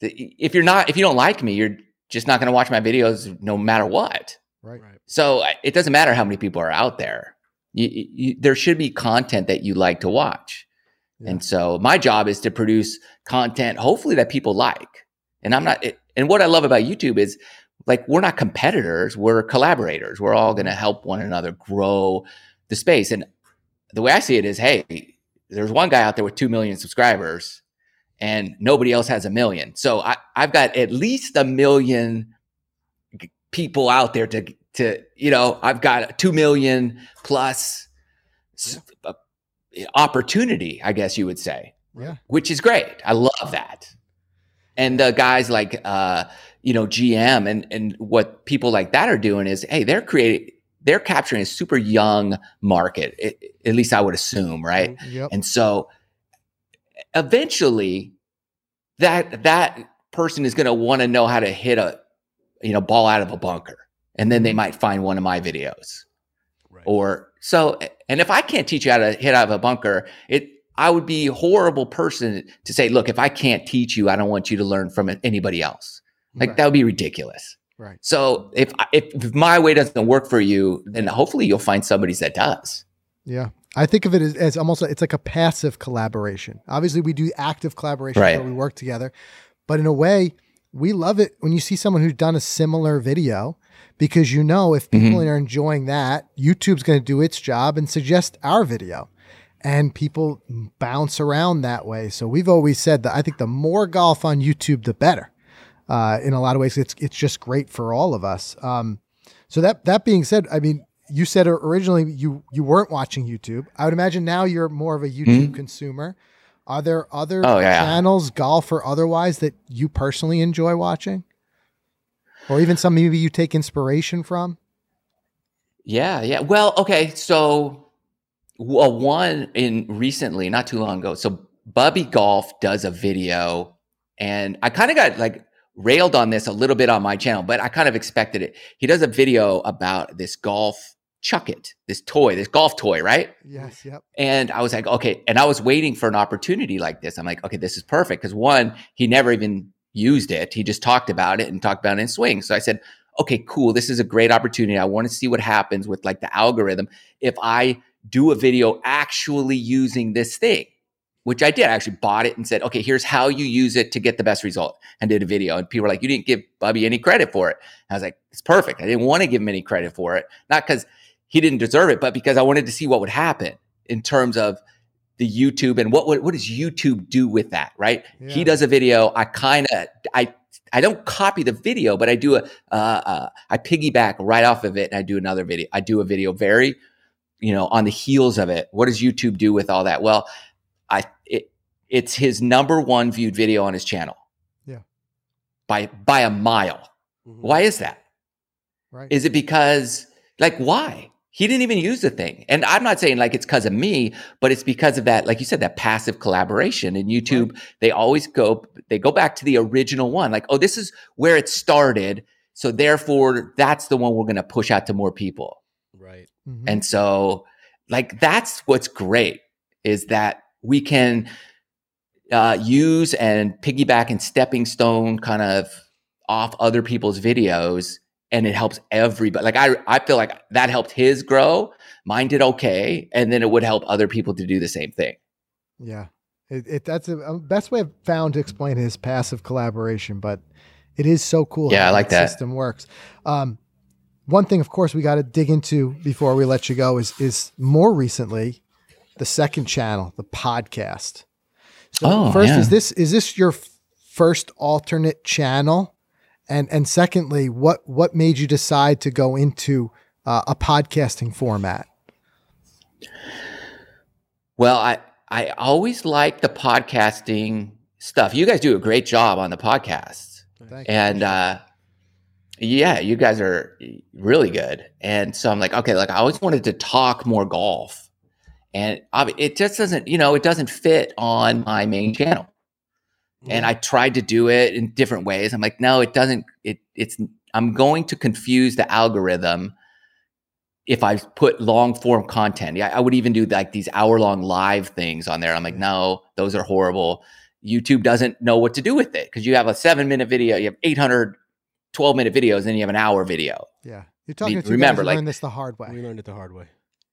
if you're not, if you don't like me, you're just not going to watch my videos no matter what. right. So it doesn't matter how many people are out there. You, you, there should be content that you like to watch. Yeah. And so my job is to produce content, hopefully that people like. And I'm not, it, and what I love about YouTube is like, we're not competitors, we're collaborators. We're all going to help one another grow the space. And the way I see it is, hey, there's one guy out there with 2 million subscribers and nobody else has a million. So I, I've got at least a million people out there to, to, you know, I've got a 2 million plus uh, opportunity, I guess you would say Yeah. which is great. I love that. And the guys like uh, you know GM and and what people like that are doing is, hey, they're creating, they're capturing a super young market. It, at least I would assume, right? Yep. And so eventually, that that person is going to want to know how to hit a you know ball out of a bunker, and then they might find one of my videos Right. or so and if i can't teach you how to hit out of a bunker it i would be a horrible person to say look if i can't teach you i don't want you to learn from anybody else like Right. that would be ridiculous Right. so if, if if my way doesn't work for you then hopefully you'll find somebody's that does Yeah. I think of it as, as almost like, it's like a passive collaboration. Obviously, we do active collaboration Right. where we work together, but in a way, we love it when you see someone who's done a similar video because you know if people Mhm. are enjoying that, YouTube's going to do its job and suggest our video. And people bounce around that way. So we've always said that I think the more golf on YouTube, the better. Uh, in a lot of ways, it's it's just great for all of us. Um, so that that being said, I mean, you said originally you you weren't watching YouTube. I would imagine now you're more of a YouTube consumer. Are there other Oh, yeah. channels, golf or otherwise, that you personally enjoy watching, or even some maybe you take inspiration from? yeah yeah well okay so well uh, one in recently not too long ago so bubby golf does a video and i kind of got like railed on this a little bit on my channel but i kind of expected it he does a video about this golf chuck it this toy this golf toy right Yes. Yep. and I was like, okay. And I was waiting for an opportunity like this. I'm like, okay, this is perfect. Because one, he never even used it. He just talked about it and talked about it in swing. So I said, okay, cool. This is a great opportunity. I want to see what happens with like the algorithm if I do a video actually using this thing, which I did. I actually bought it and said, okay, here's how you use it to get the best result and did a video. And people were like, you didn't give Bubby any credit for it. I was like, it's perfect. I didn't want to give him any credit for it. Not because he didn't deserve it, but because I wanted to see what would happen in terms of the YouTube and what what, what does YouTube do with that, right? He does a video. I kind of I I don't copy the video, but I do a uh, uh, I piggyback right off of it, and I do another video. I do a video very, you know, on the heels of it. What does YouTube do with all that? Well, I it it's his number one viewed video on his channel. Yeah. By by a mile. Why is that? Right. Is it because like why? He didn't even use the thing. And I'm not saying like it's because of me, but it's because of that, like you said, that passive collaboration. And YouTube, they always go, they go back to the original one. Like, oh, this is where it started. So therefore, that's the one we're going to push out to more people. Right. Mhm. And so, like, that's what's great is that we can uh, use and piggyback and stepping stone kind of off other people's videos, and it helps everybody. Like, I I feel like that helped his grow. mine did okay, and then it would help other people to do the same thing. Yeah, it, it that's the um, best way I've found to explain his passive collaboration, but it is so cool. Yeah, I like that. system works. Um, one thing, of course, we got to dig into before we let you go is is more recently the second channel, the podcast. So Oh, first, yeah. is this is this your first alternate channel? And and secondly, what what made you decide to go into uh, a podcasting format? Well, I I always like the podcasting stuff. You guys do a great job on the podcasts. Thank and uh yeah you guys are really good and so i'm like okay like i always wanted to talk more golf and it just doesn't you know it doesn't fit on my main channel and i tried to do it in different ways i'm like no it doesn't it it's i'm going to confuse the algorithm if i put long form content yeah i would even do like these hour long live things on there i'm like no those are horrible YouTube doesn't know what to do with it because you have a seven minute video, you have 800 12 minute videos, and you have an hour video. yeah, you're talking to two remember, guys who like- learned this the hard way. we learned it the hard way.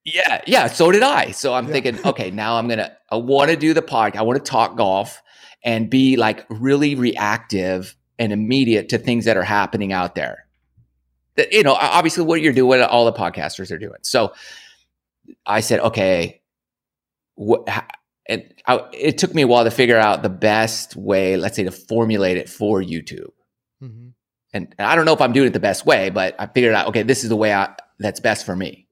Yeah, yeah. So did I. So I'm Yeah. thinking, okay, now I'm gonna. I want to do the podcast. I want to talk golf and be like really reactive and immediate to things that are happening out there. That you know, obviously, what you're doing, all the podcasters are doing. So I said, okay, what? And I, it took me a while to figure out the best way, let's say, to formulate it for YouTube. Mhm. And, and I don't know if I'm doing it the best way, but I figured out, okay, this is the way I, that's best for me.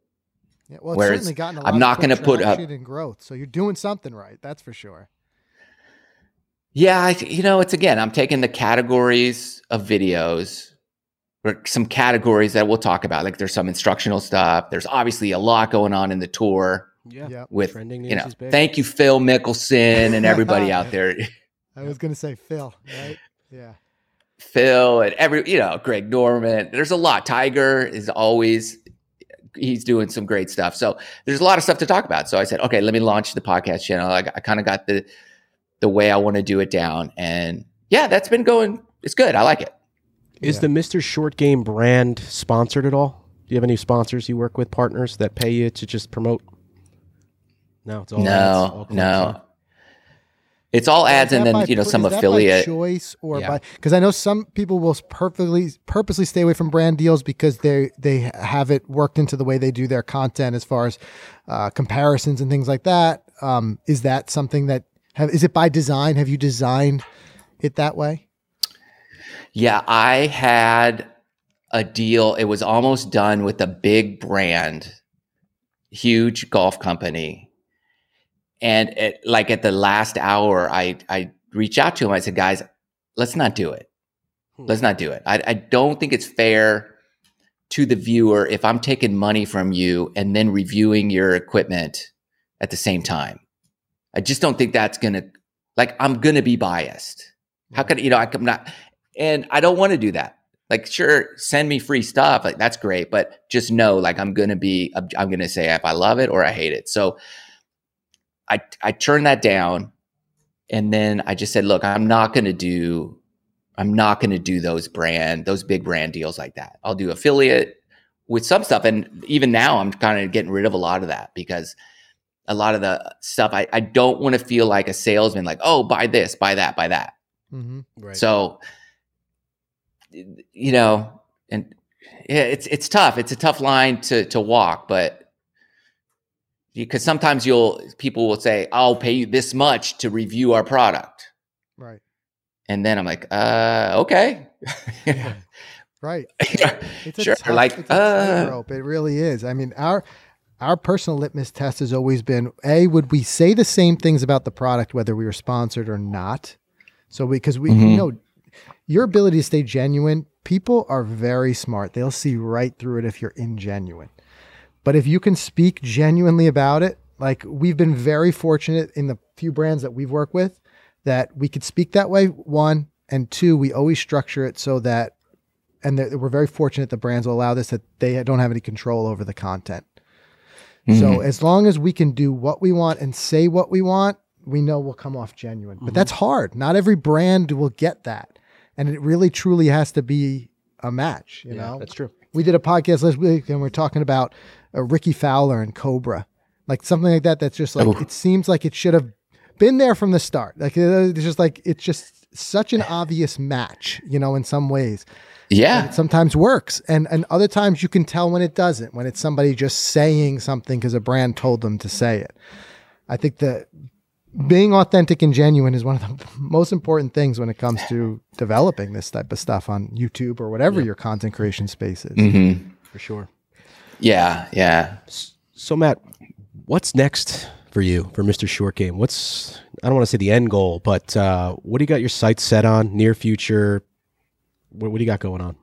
Yeah, well, it's Whereas certainly gotten a lot I'm not gonna put up- growth. So you're doing something right. That's for sure. Yeah, I, you know, it's again, I'm taking the categories of videos or some categories that we'll talk about. Like there's some instructional stuff. There's obviously a lot going on in the tour Yeah. Yeah. with, Trending you know, thank you, Phil Mickelson and everybody out there. I was going to say Phil, right? Yeah. Phil and every, you know, Greg Norman. There's a lot. Tiger is always, he's doing some great stuff. So there's a lot of stuff to talk about. So I said, okay, let me launch the podcast channel. I, I kind of got the, the way I want to do it down. And yeah, that's been going, it's good. I like it. Is Yeah. the Mr. Short Game brand sponsored at all? Do you have any sponsors you work with, partners that pay you to just promote? No, it's all ads, all no, no. huh? It's all ads and then by you know some is that by affiliate. choice or Yeah. by because I know some people will perfectly purposely stay away from brand deals because they they have it worked into the way they do their content as far as uh, comparisons and things like that. Um, is that something that have is it by design? Have you designed it that way? Yeah, I had a deal. It was almost done with a big brand, huge golf company. And it, like at the last hour, I I reached out to him. I said, guys, let's not do it. Hmm. Let's not do it. I, I don't think it's fair to the viewer if I'm taking money from you and then reviewing your equipment at the same time. I just don't think that's gonna like I'm gonna be biased. How could you know I'm not and I don't want to do that. Like sure, send me free stuff. Like that's great, but just know like I'm gonna be I'm gonna say if I love it or I hate it. So I I turned that down and then I just said, look, I'm not gonna do I'm not gonna do those brand, those big brand deals like that. I'll do affiliate with some stuff. And even now I'm kind of getting rid of a lot of that because a lot of the stuff I, I don't want to feel like a salesman, like, oh, buy this, buy that, buy that. Mm-hmm. Right. So, you know, and yeah, it's it's tough. It's a tough line to to walk, but because sometimes you'll people will say, "I'll pay you this much to review our product," Right. and then I'm like, "Uh, okay." Yeah. Right. It's a Sure, tough, like, it's uh, tightrope. It really is. I mean, our our personal litmus test has always been: a, would we say the same things about the product whether we were sponsored or not? So because we, Mhm. you know your ability to stay genuine, people are very smart. They'll see right through it if you're ingenuine. But if you can speak genuinely about it, like we've been very fortunate in the few brands that we've worked with that we could speak that way. One and two, we always structure it so that and we're very fortunate the brands will allow this that they don't have any control over the content. Mm-hmm. So as long as we can do what we want and say what we want, we know we'll come off genuine. But that's hard. Not every brand will get that. And it really truly has to be a match, you yeah, know. that's true. We did a podcast last week and we're talking about a Rickie Fowler and Cobra, like something like that. That's just like Oh. it seems like it should have been there from the start. Like uh, it's just like it's just such an obvious match, you know, in some ways. Yeah. It sometimes works, and and other times you can tell when it doesn't. When it's somebody just saying something because a brand told them to say it. I think that being authentic and genuine is one of the most important things when it comes to developing this type of stuff on YouTube or whatever your content creation space is. hmm for sure. Yeah. Yeah. So Matt, what's next for you for Mr. Short Game? What's I don't want to say the end goal, but uh, what do you got your sights set on? Near future? What, what do you got going on?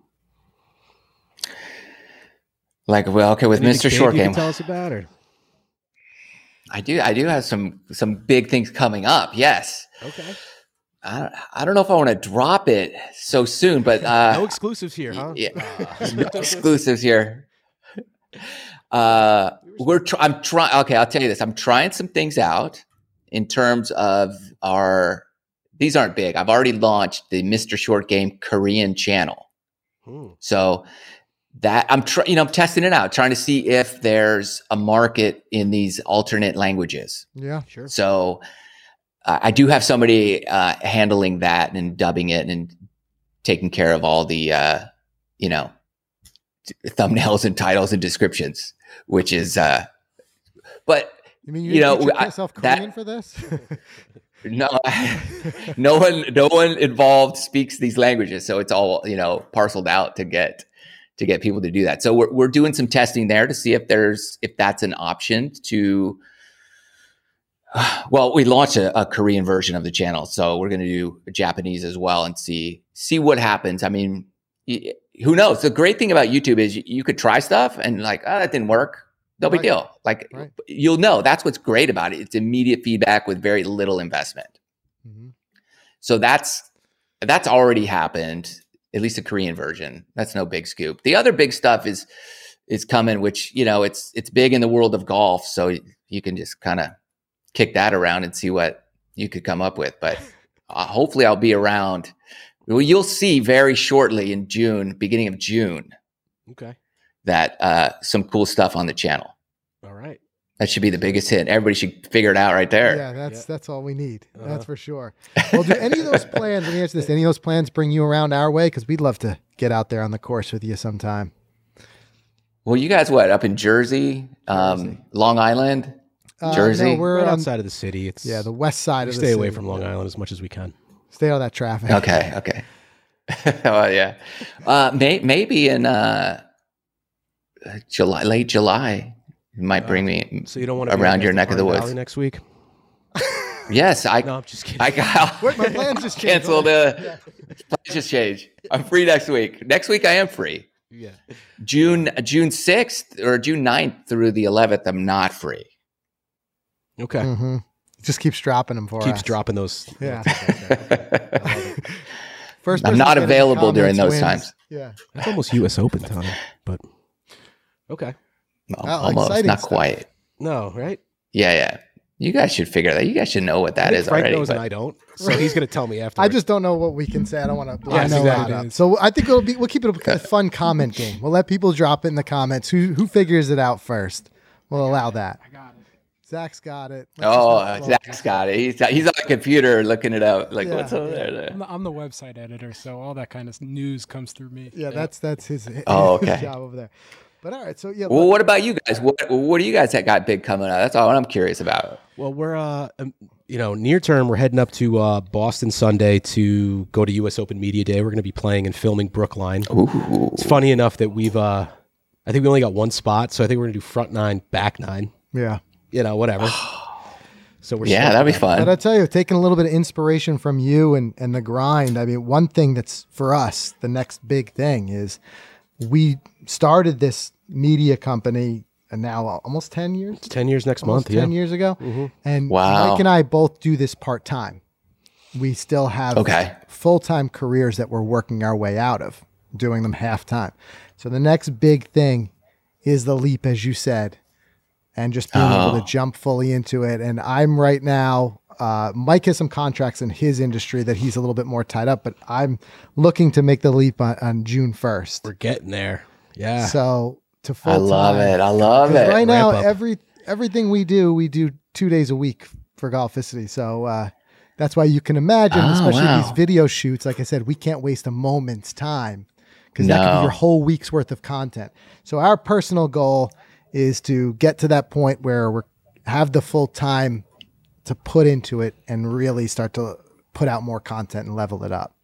Like, well, okay, with Anything Mr. Short can Game, tell us about or I do, I do have some some big things coming up. Yes. okay? I, I don't know if I want to drop it so soon, but uh, no exclusives here, huh? yeah, no exclusives here. Uh, we're tr- I'm trying. Okay, I'll tell you this. I'm trying some things out in terms of our. These aren't big. I've already launched the Mr. Short Game Korean channel. Hmm. So that I'm trying, you know, I'm testing it out, trying to see if there's a market in these alternate languages. Yeah. Sure. So uh, I do have somebody uh, handling that and dubbing it and taking care of all the, uh, you know, t- thumbnails and titles and descriptions, which is, uh, but You mean you, You know, you treat I- yourself that- Korean for this? no, no one, no one involved speaks these languages, so it's all you know parceled out to get to get people to do that. So we're we're doing some testing there to see if there's if that's an option to. Well, we launched a, a Korean version of the channel, so we're going to do Japanese as well and see see what happens. I mean, who knows? The great thing about YouTube is you, you could try stuff and like, oh, that didn't work. No big Right. deal. Like Right. you'll know. That's what's great about it. It's immediate feedback with very little investment. Mhm. So that's that's already happened. At least the Korean version. That's no big scoop. The other big stuff is is coming, which you know it's it's big in the world of golf. So you can just kind of kick that around and see what you could come up with. But uh, hopefully, I'll be around. Well, you'll see very shortly in June, beginning of June, Okay. That uh, some cool stuff on the channel. All right. That should be the biggest hit. Everybody should figure it out right there. Yeah, that's Yeah. that's all we need. Uh-huh. That's for sure. Well, do any of those plans? Let me answer this. Any of those plans bring you around our way? Because we'd love to get out there on the course with you sometime. Well, you guys, what up in Jersey, um, Jersey. Long Island? Uh, Jersey? no, we're Right on, outside of the city. It's yeah the west side of the city. stay away from Long Island as much as we can. Stay out of that traffic. Okay, okay. oh yeah, uh, may, maybe in uh, July, late July, you might bring me. So you don't want to Around your neck of the woods. next week? Yes, I. No, I'm just kidding. I got. Wait, my plans just changed. canceled. Uh, plans just changed. I'm free next week. Next week I am free. yeah. June June sixth or June 9th through the eleventh. I'm not free. Okay. hmm Just keeps dropping them for Keeps us. dropping those. Yeah. First I'm not to get in the available during those wins. times. Yeah. It's almost U.S. Open time, but okay. Almost, exciting not stuff. quite. No, right? Yeah, yeah. You guys should figure that. You guys should know what I that think is Frank already. knows but- and I don't, so he's going to tell me after. I just don't know what we can say. I don't want to blow Yes, no exactly. up. So I think it'll be. We'll keep it a fun comment game. We'll let people drop it in the comments. Who who figures it out first? We'll allow that. I got it. Zach's got it. Let's Oh, uh, Zach's got it. He's he's on the computer looking it up. Like, Yeah, what's over yeah. there? I'm the, I'm the website editor, so all that kind of news comes through me. Yeah, that's that's his, his Oh, okay. job over there. But all right, so yeah, Well, what about you guys? What what do you guys that got big coming up? That's all I'm curious about. Well, we're uh, um, you know, near term, we're heading up to uh, Boston Sunday to go to U.S. Open Media Day. We're going to be playing and filming Brookline. Ooh. It's funny enough that we've, uh, I think we only got one spot, so I think we're going to do front nine, back nine. yeah. You know, whatever. So we're Yeah, that'd be about But fun. I tell you, taking a little bit of inspiration from you and and the grind. I mean, one thing that's for us the next big thing is we started this media company and now almost ten years. it. Ten years next almost month. 10 Yeah. years ago. And Wow. Mike and I both do this part time. We still have Okay. full time careers that we're working our way out of, doing them half time. So the next big thing is the leap, as you said, and just being able Oh. to jump fully into it. And I'm right now, uh, Mike has some contracts in his industry that he's a little bit more tied up, but I'm looking to make the leap on, on June 1st. We're getting there. Yeah. So to full I love time. it. I love it. Right now, every everything we do, we do two days a week for Golficity. So uh, that's why you can imagine, Oh, especially wow. these video shoots. Like I said, we can't waste a moment's time because that could be your whole week's worth of content. So our personal goal is to get to that point where we're have the full time to put into it and really start to put out more content and level it up.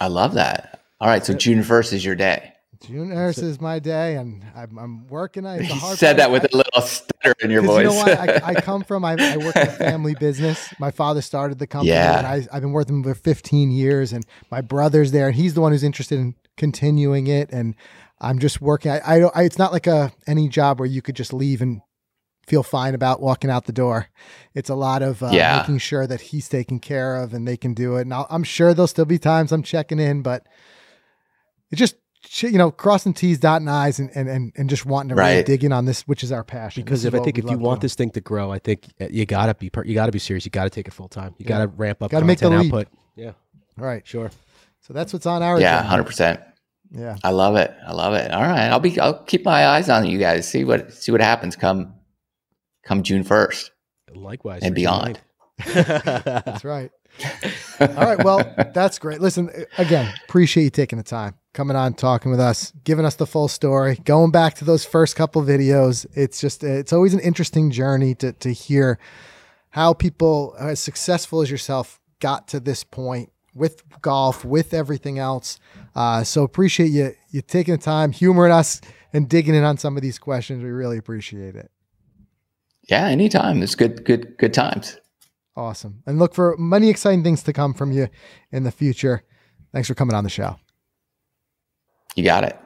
I love that. All right, so June first is your day. June Earth is my day, and I'm, I'm working. on it. It's a You hard said that with a little stutter in your voice. You know what? I, I come from, I, I work in a family business. My father started the company, Yeah. and I, I've been working for 15 years. And my brother's there, and he's the one who's interested in continuing it. And I'm just working. I, I, don't- I it's not like a any job where you could just leave and feel fine about walking out the door. It's a lot of uh, Yeah. making sure that he's taken care of and they can do it. And I'll, I'm sure there'll still be times I'm checking in, but it just you know crossing T's, dotting I's, and and and, and just wanting to really dig in on this, which is our passion. Because if I think if you want doing. this thing to grow, I think uh, you gotta be per- you gotta be serious. You gotta take it full time. You Yeah. gotta ramp up. Gotta make the content leap. output. Yeah, All right. sure. So that's what's on our yeah, hundred percent. Yeah. I love it. I love it. All right, I'll be. I'll keep my eyes on you guys. See what see what happens come come June first. Likewise And beyond. That's right. All right. Well, that's great. Listen, again, appreciate you taking the time, coming on, talking with us, giving us the full story, going back to those first couple videos. It's just, it's always an interesting journey to, to hear how people as successful as yourself got to this point with golf, with everything else. Uh, so appreciate you, you taking the time, humoring us and digging in on some of these questions. We really appreciate it. Yeah, anytime. It's good. Good. Good times. Awesome. And look for many exciting things to come from you in the future. Thanks for coming on the show. You got it.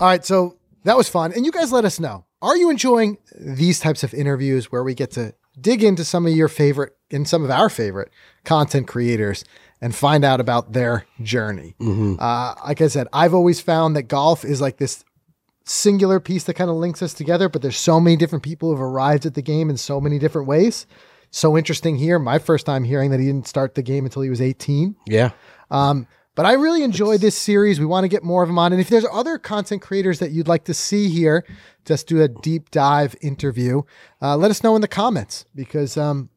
All right. So that was fun. And you guys let us know. Are you enjoying these types of interviews where we get to dig into some of your favorite and some of our favorite content creators and find out about their journey? Uh, like I said, I've always found that golf is like this singular piece that kind of links us together, but there's so many different people who've arrived at the game in so many different ways. So interesting here. My first time hearing that he didn't start the game until he was 18. Yeah. Um, but I really enjoy this series. We want to get more of them on. And if there's other content creators that you'd like to see here, just do a deep dive interview, uh, let us know in the comments because um,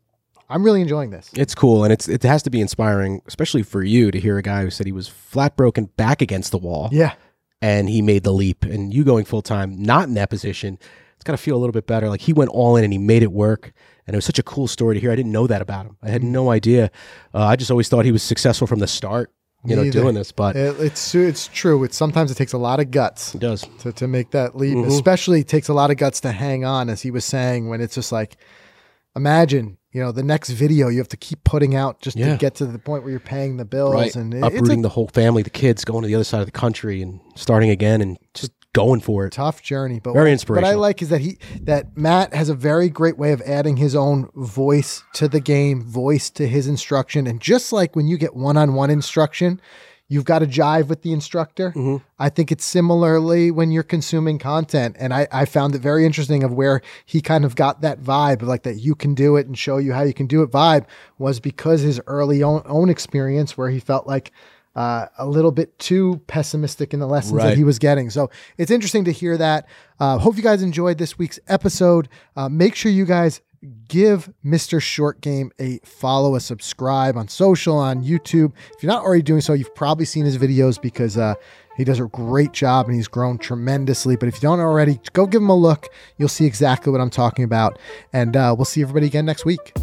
I'm really enjoying this. It's cool, and it's it has to be inspiring, especially for you to hear a guy who said he was flat broken back against the wall, Yeah. and he made the leap. And you going full time, not in that position, it's got to feel a little bit better. Like he went all in and he made it work. And it was such a cool story to hear. I didn't know that about him. I had no idea. Uh, I just always thought he was successful from the start, you know, either. doing this. But It, it's it's true. It's sometimes it takes a lot of guts he does. to, to make that leap. Mhm. Especially it takes a lot of guts to hang on, as he was saying, when it's just like, imagine, you know, the next video you have to keep putting out just Yeah. to get to the point where you're paying the bills. Right. And it- it's Uprooting a the whole family, the kids, going to the other side of the country and starting again and just going for it. tough journey, but Very what I like is that he that Matt has a very great way of adding his own voice to the game, voice to his instruction, and just like when you get one-on-one instruction, you've got to jive with the instructor. Mm-hmm. I think it's similarly when you're consuming content, and I, I found it very interesting of where he kind of got that vibe, of like that you can do it and show you how you can do it. Vibe was because his early own, own experience where he felt like. Uh, a little bit too pessimistic in the lessons that he was getting. So it's interesting to hear that. Uh, hope you guys enjoyed this week's episode. Uh, make sure you guys give Mr. Short Game a follow, a subscribe on social, on YouTube. If you're not already doing so, you've probably seen his videos because uh, he does a great job and he's grown tremendously. But if you don't already, go give him a look. You'll see exactly what I'm talking about. And uh, we'll see everybody again next week.